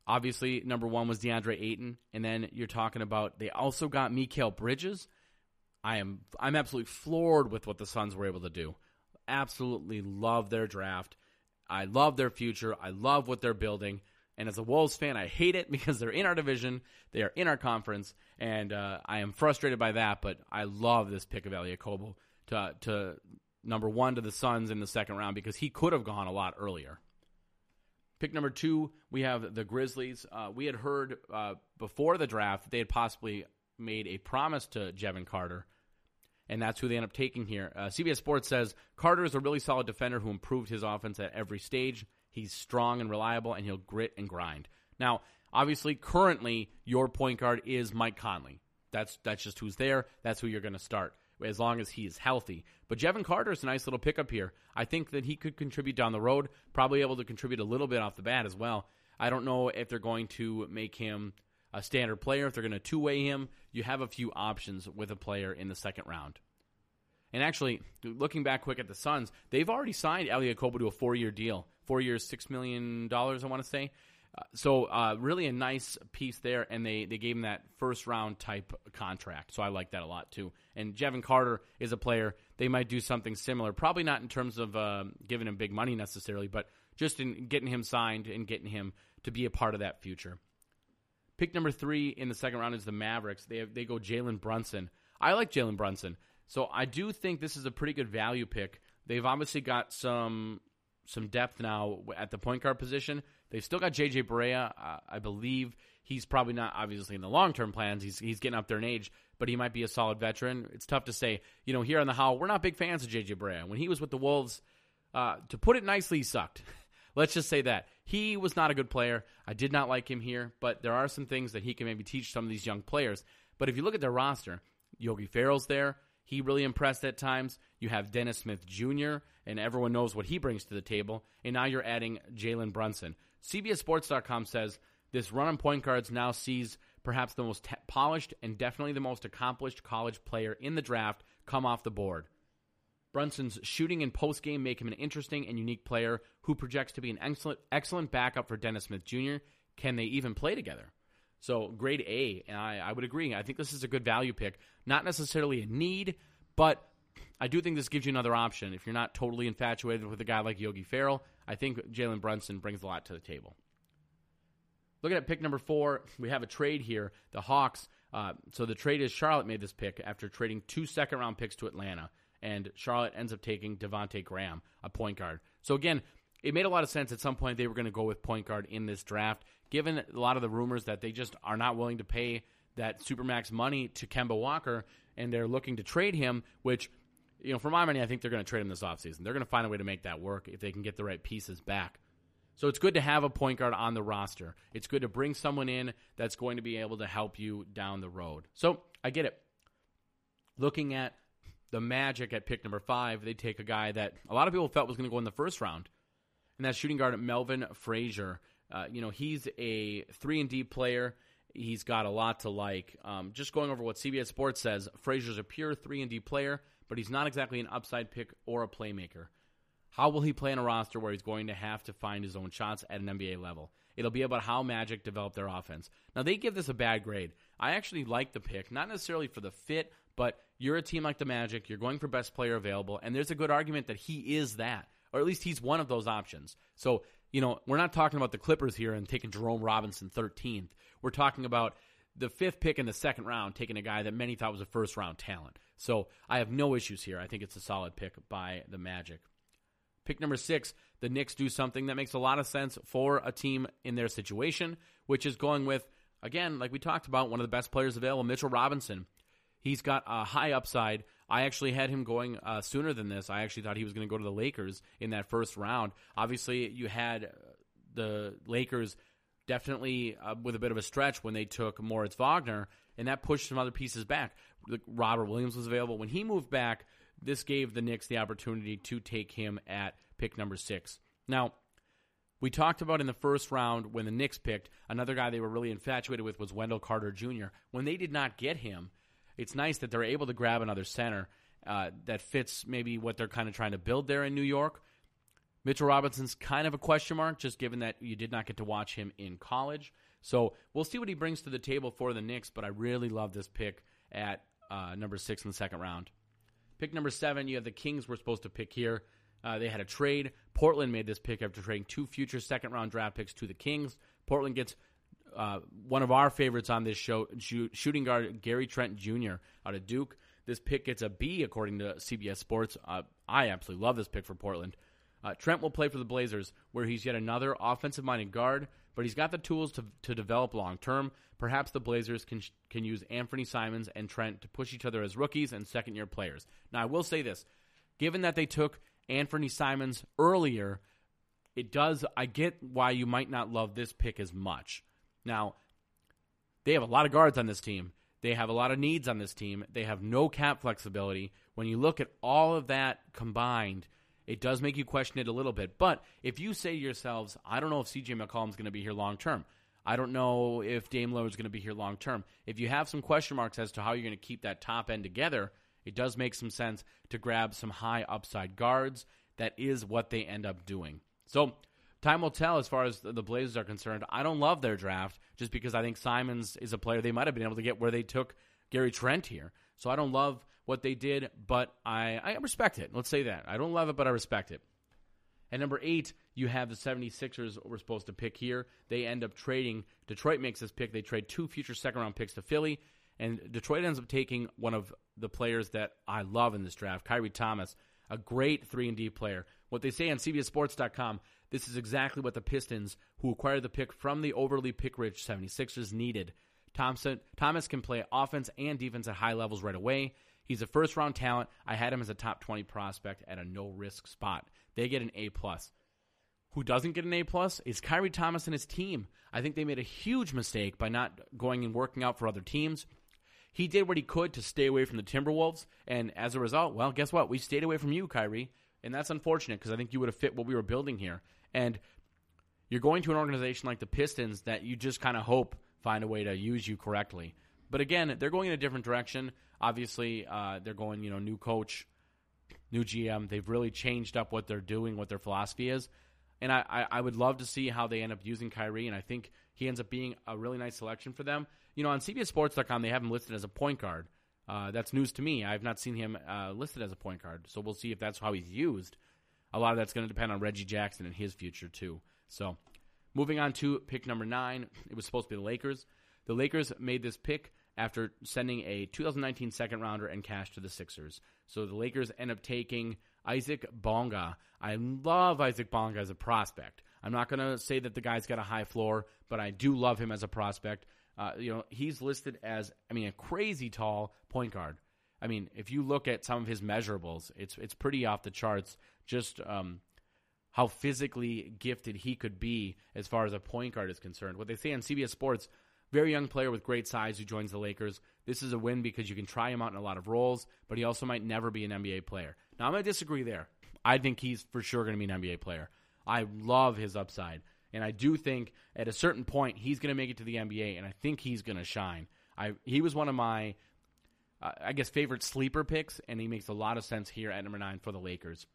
obviously number one was DeAndre Ayton, and then you're talking about they also got Mikal Bridges. I am I'm absolutely floored with what the Suns were able to do. Absolutely love their draft. I love their future. I love what they're building. And as a Wolves fan, I hate it because they're in our division, they are in our conference, and uh, I am frustrated by that. But I love this pick of Elie Okobo to to number one to the Suns in the second round because he could have gone a lot earlier. Pick number two, we have the Grizzlies. Uh, we had heard uh, before the draft that they had possibly made a promise to Jevon Carter, and that's who they end up taking here. Uh, CBS Sports says Carter is a really solid defender who improved his offense at every stage. He's strong and reliable, and he'll grit and grind. Now, obviously, currently your point guard is Mike Conley. That's that's just who's there. That's who you're going to start as long as he is healthy. But Jevon Carter is a nice little pickup here. I think that he could contribute down the road. Probably able to contribute a little bit off the bat as well. I don't know if they're going to make him a standard player. If they're going to two way him, you have a few options with a player in the second round. And actually, looking back quick at the Suns, they've already signed Elie Okobo to a four year deal. Four years, $6 million, I want to say. Uh, so, uh, really a nice piece there, and they, they gave him that first round type contract. So, I like that a lot too. And Jevon Carter is a player. They might do something similar. Probably not in terms of uh, giving him big money necessarily, but just in getting him signed and getting him to be a part of that future. Pick number three in the second round is the Mavericks. They, have, they go Jalen Brunson. I like Jalen Brunson. So I do think this is a pretty good value pick. They've obviously got some some depth now at the point guard position. They've still got JJ Barea. Uh, I believe he's probably not obviously in the long term plans. He's he's getting up there in age, but he might be a solid veteran. It's tough to say. You know, here on the Howl we're not big fans of JJ Barea. When he was with the Wolves, uh, to put it nicely, he sucked. Let's just say that he was not a good player. I did not like him here, but there are some things that he can maybe teach some of these young players. But if you look at their roster, Yogi Ferrell's there. He really impressed at times. You have Dennis Smith Jr., and everyone knows what he brings to the table. And now you're adding Jalen Brunson. CBSSports.com says this run on point guards now sees perhaps the most polished and definitely the most accomplished college player in the draft come off the board. Brunson's shooting and post game make him an interesting and unique player who projects to be an excellent, excellent backup for Dennis Smith Jr. Can they even play together? So grade A, and I, I would agree. I think this is a good value pick. Not necessarily a need, but I do think this gives you another option. If you're not totally infatuated with a guy like Yogi Ferrell, I think Jalen Brunson brings a lot to the table. Looking at pick number four, we have a trade here. The Hawks. Uh, so the trade is Charlotte made this pick after trading two second round picks to Atlanta, and Charlotte ends up taking Devonte Graham, a point guard. So again, it made a lot of sense at some point they were going to go with point guard in this draft, given a lot of the rumors that they just are not willing to pay that supermax money to Kemba Walker, and they're looking to trade him, which, you know, for my money, I think they're going to trade him this offseason. They're going to find a way to make that work if they can get the right pieces back. So it's good to have a point guard on the roster. It's good to bring someone in that's going to be able to help you down the road. So I get it. Looking at the Magic at pick number five, they take a guy that a lot of people felt was going to go in the first round and that's shooting guard Melvin Frazier. Uh, you know, he's a three and D player. He's got a lot to like. Um, just going over what CBS Sports says, Frazier's a pure three and D player, but he's not exactly an upside pick or a playmaker. How will he play in a roster where he's going to have to find his own shots at an NBA level? It'll be about how Magic develop their offense. Now, they give this a bad grade. I actually like the pick, not necessarily for the fit, but you're a team like the Magic, you're going for best player available, and there's a good argument that he is that or at least he's one of those options. So you know, we're not talking about the Clippers here and taking Jerome Robinson 13th. We're talking about the fifth pick in the second round, taking a guy that many thought was a first round talent. So I have no issues here. I think it's a solid pick by the Magic. Pick number six, the Knicks do something that makes a lot of sense for a team in their situation, which is going with, again, like we talked about, one of the best players available, Mitchell Robinson. He's got a high upside. I actually had him going uh, sooner than this. I actually thought he was going to go to the Lakers in that first round. Obviously, you had the Lakers definitely uh, with a bit of a stretch when they took Moritz Wagner, and that pushed some other pieces back. Robert Williams was available. When he moved back, this gave the Knicks the opportunity to take him at pick number six. Now, we talked about in the first round when the Knicks picked, another guy they were really infatuated with was Wendell Carter Jr. When they did not get him, it's nice that they're able to grab another center uh, that fits maybe what they're kind of trying to build there in New York. Mitchell Robinson's kind of a question mark, just given that you did not get to watch him in college. So we'll see what he brings to the table for the Knicks, but I really love this pick at uh, number six in the second round. Pick number seven, you have the Kings were supposed to pick here. Uh, they had a trade. Portland made this pick after trading two future second round draft picks to the Kings. Portland gets uh, one of our favorites on this show, shooting guard Gary Trent Jr. out of Duke. This pick gets a B according to CBS Sports. Uh, I absolutely love this pick for Portland. Uh, Trent will play for the Blazers, where he's yet another offensive minded guard, but he's got the tools to, to develop long term. Perhaps the Blazers can, can use Anthony Simons and Trent to push each other as rookies and second year players. Now, I will say this given that they took Anthony Simons earlier, it does, I get why you might not love this pick as much. Now, they have a lot of guards on this team. They have a lot of needs on this team. They have no cap flexibility. When you look at all of that combined, it does make you question it a little bit. But if you say to yourselves, I don't know if CJ McCollum is going to be here long term. I don't know if Dame Lillard is going to be here long term. If you have some question marks as to how you're going to keep that top end together, it does make some sense to grab some high upside guards. That is what they end up doing. So time will tell as far as the Blazers are concerned. I don't love their draft just because I think Simons is a player they might have been able to get where they took Gary Trent here. So I don't love what they did, but I, I respect it. Let's say that. I don't love it, but I respect it. At number eight, you have the 76ers we're supposed to pick here. They end up trading. Detroit makes this pick. They trade two future second round picks to Philly. And Detroit ends up taking one of the players that I love in this draft, Khyri Thomas, a great 3 and D player. What they say on CBSSports.com, this is exactly what the Pistons, who acquired the pick from the overly pick-rich 76ers, needed. Thompson, Thomas can play offense and defense at high levels right away. He's a first round talent. I had him as a top 20 prospect at a no risk spot. They get an A plus. Who doesn't get an A plus is Khyri Thomas and his team. I think they made a huge mistake by not going and working out for other teams. He did what he could to stay away from the Timberwolves, and as a result, well, guess what? We stayed away from you, Khyri, and that's unfortunate because I think you would have fit what we were building here. And you're going to an organization like the Pistons that you just kind of hope find a way to use you correctly. But again, they're going in a different direction. Obviously, uh, they're going, you know, new coach, new GM. They've really changed up what they're doing, what their philosophy is. And I, I, I would love to see how they end up using Khyri, and I think he ends up being a really nice selection for them you know, on CBSSports.com, they have him listed as a point guard. Uh, that's news to me. I've not seen him uh, listed as a point guard, so we'll see if that's how he's used. A lot of that's going to depend on Reggie Jackson and his future too. So, moving on to pick number nine, it was supposed to be the Lakers. The Lakers made this pick after sending a 2019 second rounder and cash to the Sixers. So the Lakers end up taking Isaac Bonga. I love Isaac Bonga as a prospect. I'm not going to say that the guy's got a high floor, but I do love him as a prospect. Uh, you know, he's listed as, I mean, a crazy tall point guard. I mean, if you look at some of his measurables, it's it's pretty off the charts. Just um, how physically gifted he could be as far as a point guard is concerned. What they say on CBS Sports, very young player with great size who joins the Lakers. This is a win because you can try him out in a lot of roles, but he also might never be an NBA player. Now, I'm going to disagree there. I think he's for sure going to be an NBA player. I love his upside. And I do think at a certain point he's going to make it to the NBA, and I think he's going to shine. I he was one of my, uh, I guess, favorite sleeper picks, and he makes a lot of sense here at number nine for the Lakers.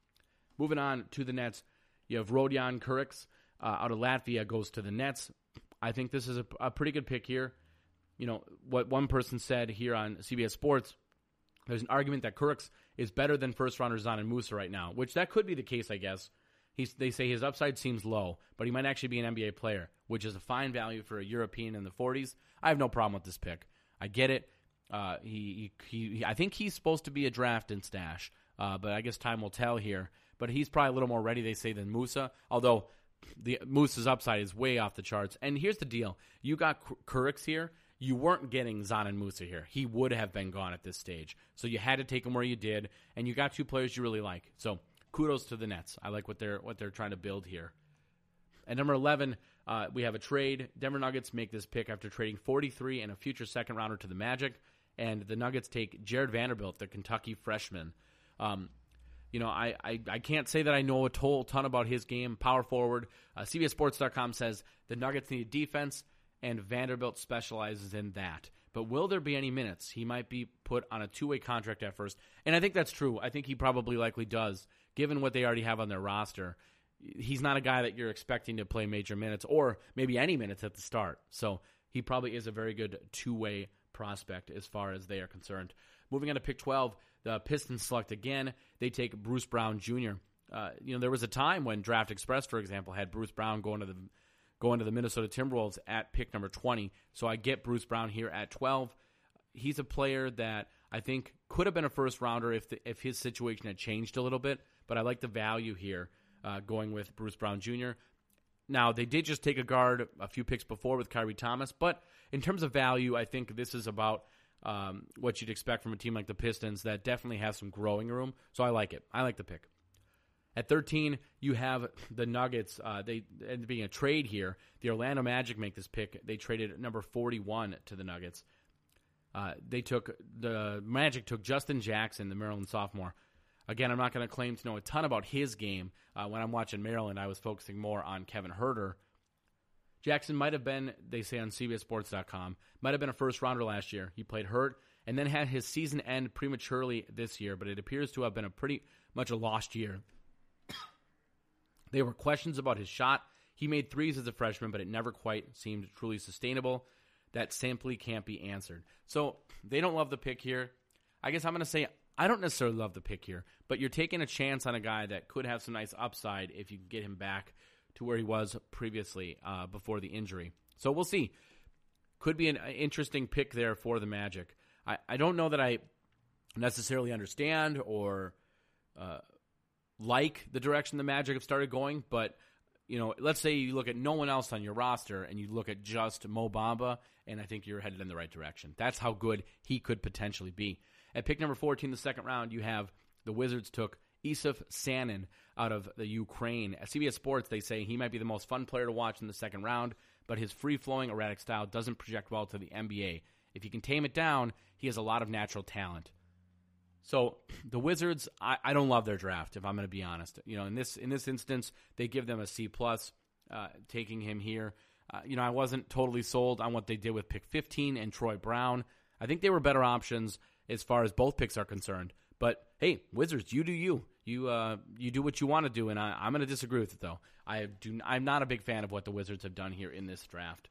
Moving on to the Nets, you have Rodion Kurucs uh, out of Latvia goes to the Nets. I think this is a, a pretty good pick here. You know what one person said here on CBS Sports. There's an argument that Kurucs is better than first rounder rounders Dzanan Musa right now, which that could be the case, I guess He's, they say his upside seems low, but he might actually be an NBA player, which is a fine value for a European in the 40s. I have no problem with this pick. I get it. Uh, he, he, he, I think he's supposed to be a draft and stash, uh, but I guess time will tell here. But he's probably a little more ready, they say, than Musa. Although the Musa's upside is way off the charts. And here's the deal: you got Kurucs here. You weren't getting Dzanan Musa here. He would have been gone at this stage. So you had to take him where you did, and you got two players you really like. So kudos to the Nets. I like what they're what they're trying to build here. At number 11, uh, we have a trade. Denver Nuggets make this pick after trading 43 and a future second rounder to the Magic, and the Nuggets take Jarred Vanderbilt, the Kentucky freshman. Um, you know, I, I, I, can't say that I know a whole ton about his game. Power forward. Uh, CBSSports.com says the Nuggets need defense, and Vanderbilt specializes in that. But will there be any minutes? He might be put on a two way contract at first. And I think that's true. I think he probably likely does, given what they already have on their roster. He's not a guy that you're expecting to play major minutes or maybe any minutes at the start. So he probably is a very good two way prospect as far as they are concerned. Moving on to pick 12, the Pistons select again. They take Bruce Brown Jr. Uh, you know, there was a time when Draft Express, for example, had Bruce Brown going to the going to the Minnesota Timberwolves at pick number 20. So I get Bruce Brown here at 12. He's a player that I think could have been a first rounder if the, if his situation had changed a little bit, but I like the value here uh, going with Bruce Brown Jr. Now, they did just take a guard a few picks before with Khyri Thomas, but in terms of value, I think this is about um, what you'd expect from a team like the Pistons that definitely has some growing room. So I like it. I like the pick. At 13, you have the Nuggets. Uh, they ended being a trade here. The Orlando Magic make this pick. They traded number 41 to the Nuggets. Uh, they took the Magic took Justin Jackson, the Maryland sophomore. Again, I'm not going to claim to know a ton about his game. Uh, when I'm watching Maryland, I was focusing more on Kevin Huerter. Jackson might have been, they say on CBSSports.com, might have been a first rounder last year. He played hurt and then had his season end prematurely this year, but it appears to have been a pretty much a lost year. There were questions about his shot. He made threes as a freshman, but it never quite seemed truly sustainable. That simply can't be answered. So they don't love the pick here. I guess I'm going to say I don't necessarily love the pick here, but you're taking a chance on a guy that could have some nice upside if you get him back to where he was previously uh, before the injury. So we'll see. Could be an interesting pick there for the Magic. I, I don't know that I necessarily understand or uh, like the direction the Magic have started going, but you know, let's say you look at no one else on your roster and you look at just Mo Bamba, and I think you're headed in the right direction. That's how good he could potentially be. At pick number 14, the second round, you have the Wizards took Issuf Sanon out of the Ukraine. At CBS Sports, they say he might be the most fun player to watch in the second round, but his free flowing, erratic style doesn't project well to the NBA. If he can tame it down, he has a lot of natural talent. So the Wizards, I, I don't love their draft. If I'm going to be honest, you know, in this in this instance, they give them a C plus, uh, taking him here. Uh, you know, I wasn't totally sold on what they did with pick 15 and Troy Brown. I think they were better options as far as both picks are concerned. But hey, Wizards, you do you. You uh, you do what you want to do, and I, I'm going to disagree with it though. I do. I'm not a big fan of what the Wizards have done here in this draft.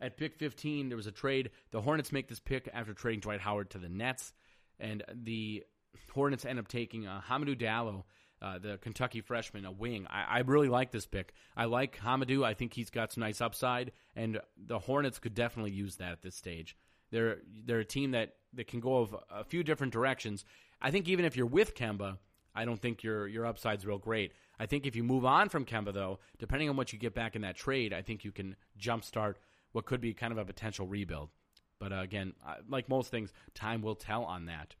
At pick 15, there was a trade. The Hornets make this pick after trading Dwight Howard to the Nets and the Hornets end up taking uh, Hamidou Diallo, uh, the Kentucky freshman, a wing. I, I, really like this pick. I like Hamidou. I think he's got some nice upside, and the Hornets could definitely use that at this stage. They're they're a team that, that can go of a few different directions. I think even if you're with Kemba, I don't think your your upside's real great. I think if you move on from Kemba, though, depending on what you get back in that trade, I think you can jumpstart what could be kind of a potential rebuild. But uh, again, like most things, time will tell on that.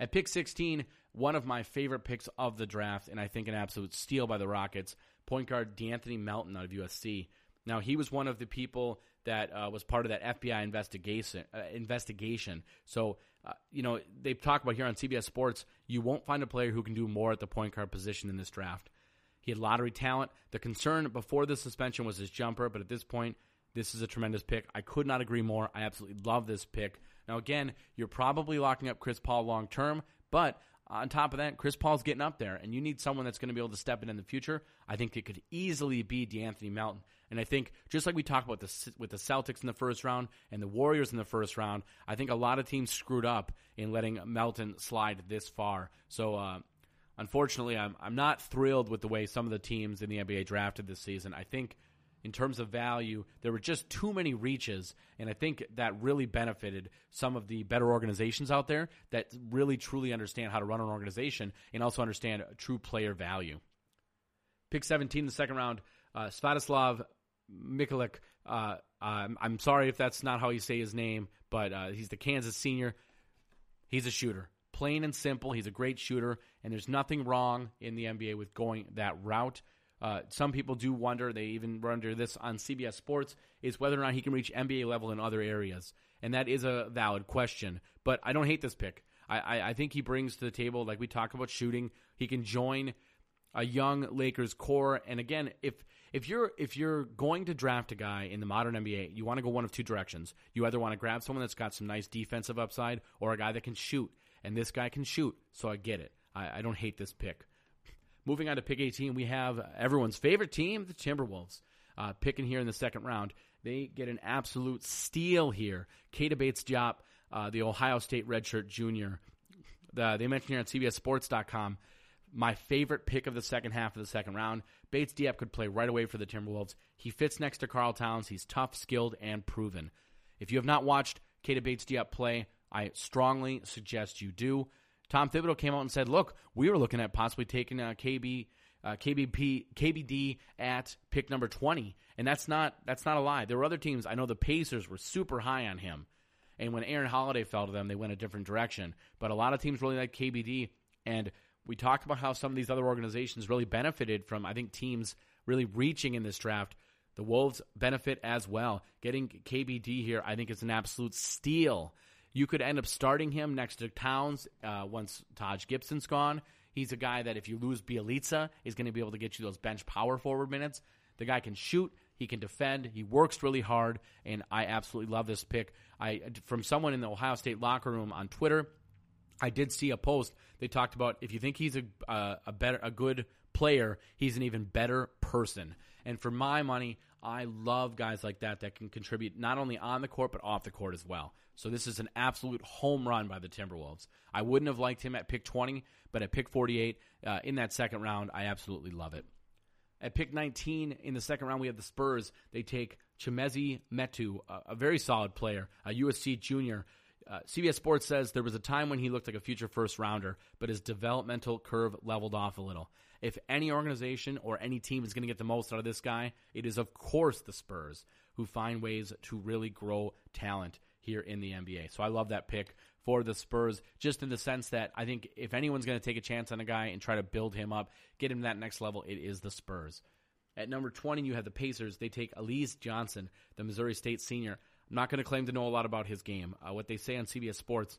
At pick 16, one of my favorite picks of the draft, and I think an absolute steal by the Rockets, point guard De'Anthony Melton out of USC. Now, he was one of the people that uh, was part of that FBI investigation. Uh, investigation. So, uh, you know, they talk about here on CBS Sports, you won't find a player who can do more at the point guard position in this draft. He had lottery talent. The concern before the suspension was his jumper, but at this point, this is a tremendous pick. I could not agree more. I absolutely love this pick. Now, again, you're probably locking up Chris Paul long term, but on top of that, Chris Paul's getting up there, and you need someone that's going to be able to step in in the future. I think it could easily be De'Anthony Melton. And I think, just like we talked about this with the Celtics in the first round and the Warriors in the first round, I think a lot of teams screwed up in letting Melton slide this far. So, uh, unfortunately, I'm I'm not thrilled with the way some of the teams in the NBA drafted this season. I think in terms of value, there were just too many reaches, and I think that really benefited some of the better organizations out there that really truly understand how to run an organization and also understand true player value. Pick 17 in the second round, uh, Sviatoslav Mikulik. Uh, I'm, I'm sorry if that's not how you say his name, but uh, he's the Kansas senior. He's a shooter. Plain and simple. He's a great shooter, and there's nothing wrong in the NBA with going that route. Uh, some people do wonder, they even wonder this on CBS Sports, is whether or not he can reach NBA level in other areas. And that is a valid question. But I don't hate this pick. I, I, I think he brings to the table, like we talk about shooting, he can join a young Lakers core. And again, if if you're if you're going to draft a guy in the modern NBA, you want to go one of two directions. You either want to grab someone that's got some nice defensive upside, or a guy that can shoot. And this guy can shoot, so I get it. I, I don't hate this pick. Moving on to pick 18, we have everyone's favorite team, the Timberwolves. Uh, picking here in the second round, they get an absolute steal here. Keita Bates-Diop, uh, the Ohio State redshirt junior. The, they mentioned here on CBSSports.com my favorite pick of the second half of the second round. Bates-Diop could play right away for the Timberwolves. He fits next to Karl Towns. He's tough, skilled, and proven. If you have not watched Keita Bates-Diop play, I strongly suggest you do. Tom Thibodeau came out and said, "Look, we were looking at possibly taking uh, KB, uh, KBP, KBD at pick number 20, and that's not that's not a lie. There were other teams. I know the Pacers were super high on him, and when Aaron Holiday fell to them, they went a different direction. But a lot of teams really like KBD, and we talked about how some of these other organizations really benefited from. I think teams really reaching in this draft. The Wolves benefit as well. Getting KBD here, I think, is an absolute steal. You could end up starting him next to Towns uh, once Taj Gibson's gone. He's a guy that if you lose Bjelica, is going to be able to get you those bench power forward minutes. The guy can shoot, he can defend, he works really hard, and I absolutely love this pick. I from someone in the Ohio State locker room on Twitter, I did see a post. They talked about if you think he's a uh, a better a good player, he's an even better person. And for my money, I love guys like that that can contribute not only on the court but off the court as well. So this is an absolute home run by the Timberwolves. I wouldn't have liked him at pick 20, but at pick 48 uh, in that second round, I absolutely love it. At pick 19 in the second round, we have the Spurs. They take Chimezie Metu, a, a very solid player, a USC junior. Uh, CBS Sports says there was a time when he looked like a future first rounder, but his developmental curve leveled off a little. If any organization or any team is going to get the most out of this guy, it is, of course, the Spurs, who find ways to really grow talent here in the NBA. So I love that pick for the Spurs, just in the sense that I think if anyone's going to take a chance on a guy and try to build him up, get him to that next level, it is the Spurs. At number 20, you have the Pacers. They take Alize Johnson, the Missouri State senior. I'm not going to claim to know a lot about his game. Uh, what they say on CBS Sports,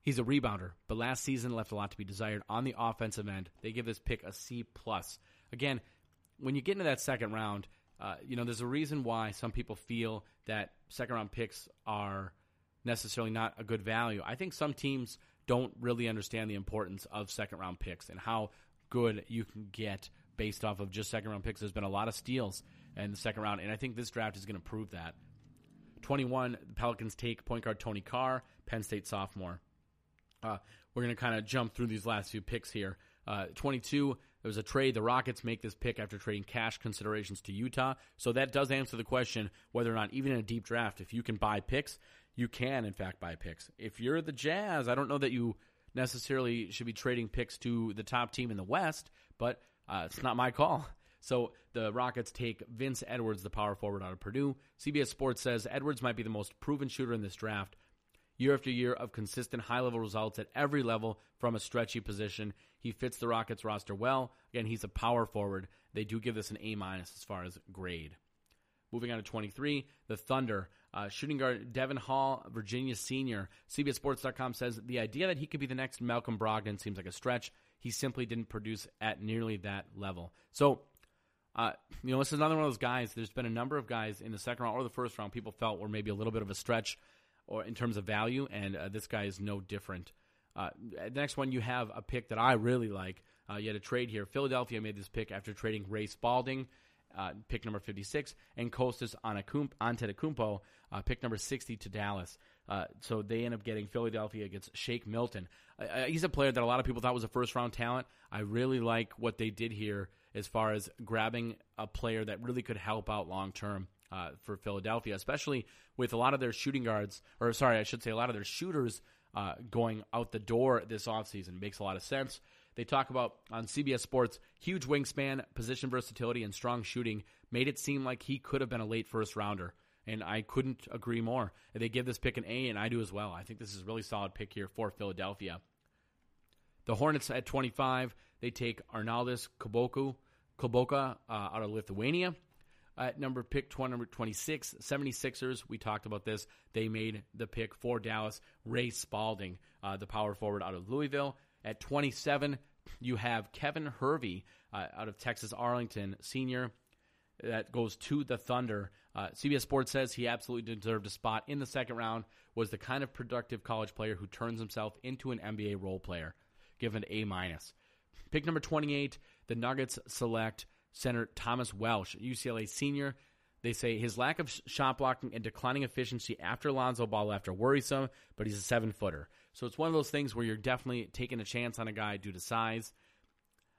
he's a rebounder, but last season left a lot to be desired on the offensive end. They give this pick a C plus. Again, when you get into that second round, uh, you know, there's a reason why some people feel that second round picks are necessarily not a good value. I think some teams don't really understand the importance of second round picks and how good you can get based off of just second round picks. There's been a lot of steals in the second round, and I think this draft is going to prove that. 21, the Pelicans take point guard Tony Carr, Penn State sophomore. Uh, we're going to kind of jump through these last few picks here. Uh, 22, there was a trade. The Rockets make this pick after trading cash considerations to Utah. So that does answer the question whether or not, even in a deep draft, if you can buy picks, you can, in fact, buy picks. If you're the Jazz, I don't know that you necessarily should be trading picks to the top team in the West, but uh, it's not my call. So the Rockets take Vince Edwards, the power forward out of Purdue. CBS Sports says Edwards might be the most proven shooter in this draft year after year of consistent high level results at every level from a stretchy position. He fits the Rockets roster well. Again, he's a power forward. They do give this an A minus as far as grade. Moving on to 23, the Thunder. Uh, shooting guard Devon Hall, Virginia senior. CBSSports.com says the idea that he could be the next Malcolm Brogdon seems like a stretch. He simply didn't produce at nearly that level. So, uh, you know, this is another one of those guys. There's been a number of guys in the second round or the first round people felt were maybe a little bit of a stretch or in terms of value, and uh, this guy is no different. Uh, the next one, you have a pick that I really like. Uh, you had a trade here. Philadelphia made this pick after trading Ray Spalding, uh, pick number 56, and Kostas Antetokounmpo, uh, pick number 60 to Dallas. Uh, so they end up getting Philadelphia against Shake Milton. Uh, he's a player that a lot of people thought was a first round talent. I really like what they did here as far as grabbing a player that really could help out long term uh, for Philadelphia, especially with a lot of their shooting guards, or sorry, I should say a lot of their shooters uh, going out the door this offseason. Makes a lot of sense. They talk about on CBS Sports huge wingspan, position versatility, and strong shooting made it seem like he could have been a late first rounder. And I couldn't agree more. They give this pick an A, and I do as well. I think this is a really solid pick here for Philadelphia. The Hornets at 25, they take Arnoldas Kuboku, Kulboka uh, out of Lithuania. At number pick 20, number 26, 76ers, we talked about this. They made the pick for Dallas. Ray Spalding, uh, the power forward out of Louisville. At 27, you have Kevin Hervey uh, out of Texas Arlington, senior. That goes to the Thunder. Uh, CBS Sports says he absolutely deserved a spot in the second round. Was the kind of productive college player who turns himself into an NBA role player. Given A minus. Pick number 28, the Nuggets select center Thomas Welsh, UCLA senior. They say his lack of shot blocking and declining efficiency after Lonzo Ball left are worrisome, but he's a seven footer. So it's one of those things where you're definitely taking a chance on a guy due to size.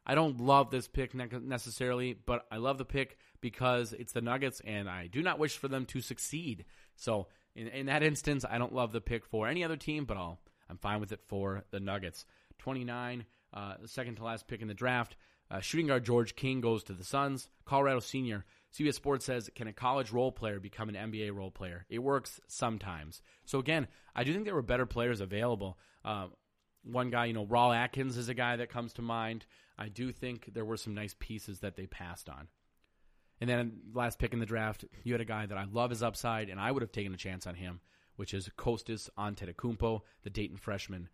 I don't love this pick necessarily, but I love the pick because it's the Nuggets, and I do not wish for them to succeed. So in, in that instance, I don't love the pick for any other team, but I'll, I'm fine with it for the Nuggets. 29, uh, the second to last pick in the draft. Uh, shooting guard George King goes to the Suns. Colorado senior. CBS Sports says, can a college role player become an NBA role player? It works sometimes. So again, I do think there were better players available. Uh, one guy, you know, Rawle Alkins is a guy that comes to mind. I do think there were some nice pieces that they passed on. And then last pick in the draft, you had a guy that I love his upside, and I would have taken a chance on him, which is Kostas Antetokounmpo, the Dayton freshman.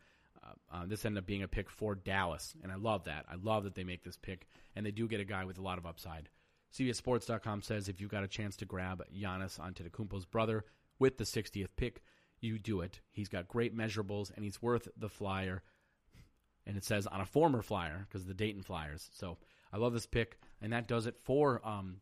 Uh, uh, this ended up being a pick for Dallas, and I love that. I love that they make this pick, and they do get a guy with a lot of upside. CBSSports.com says if you've got a chance to grab Giannis Antetokounmpo's brother with the 60th pick, you do it. He's got great measurables, and he's worth the flyer. And it says on a former flyer because the Dayton Flyers. So I love this pick, and that does it for. Um,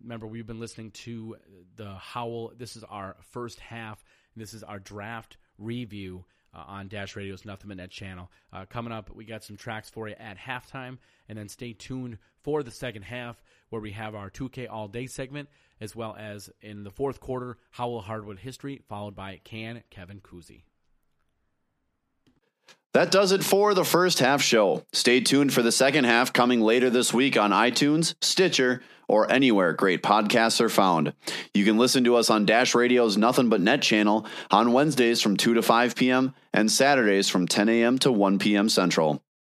remember, we've been listening to the Howl. This is our first half. This is our draft review uh, on Dash Radio's Nothing But Net channel. Uh, coming up, we got some tracks for you at halftime, and then stay tuned for the second half where we have our 2K All Day segment, as well as in the fourth quarter, Howl Hardwood history, followed by Can Kevin Kuzi. That does it for the first half show. Stay tuned for the second half coming later this week on iTunes, Stitcher, or anywhere great podcasts are found. You can listen to us on Dash Radio's Nothing But Net channel on Wednesdays from 2 to 5 p.m. and Saturdays from 10 a.m. to 1 p.m. Central.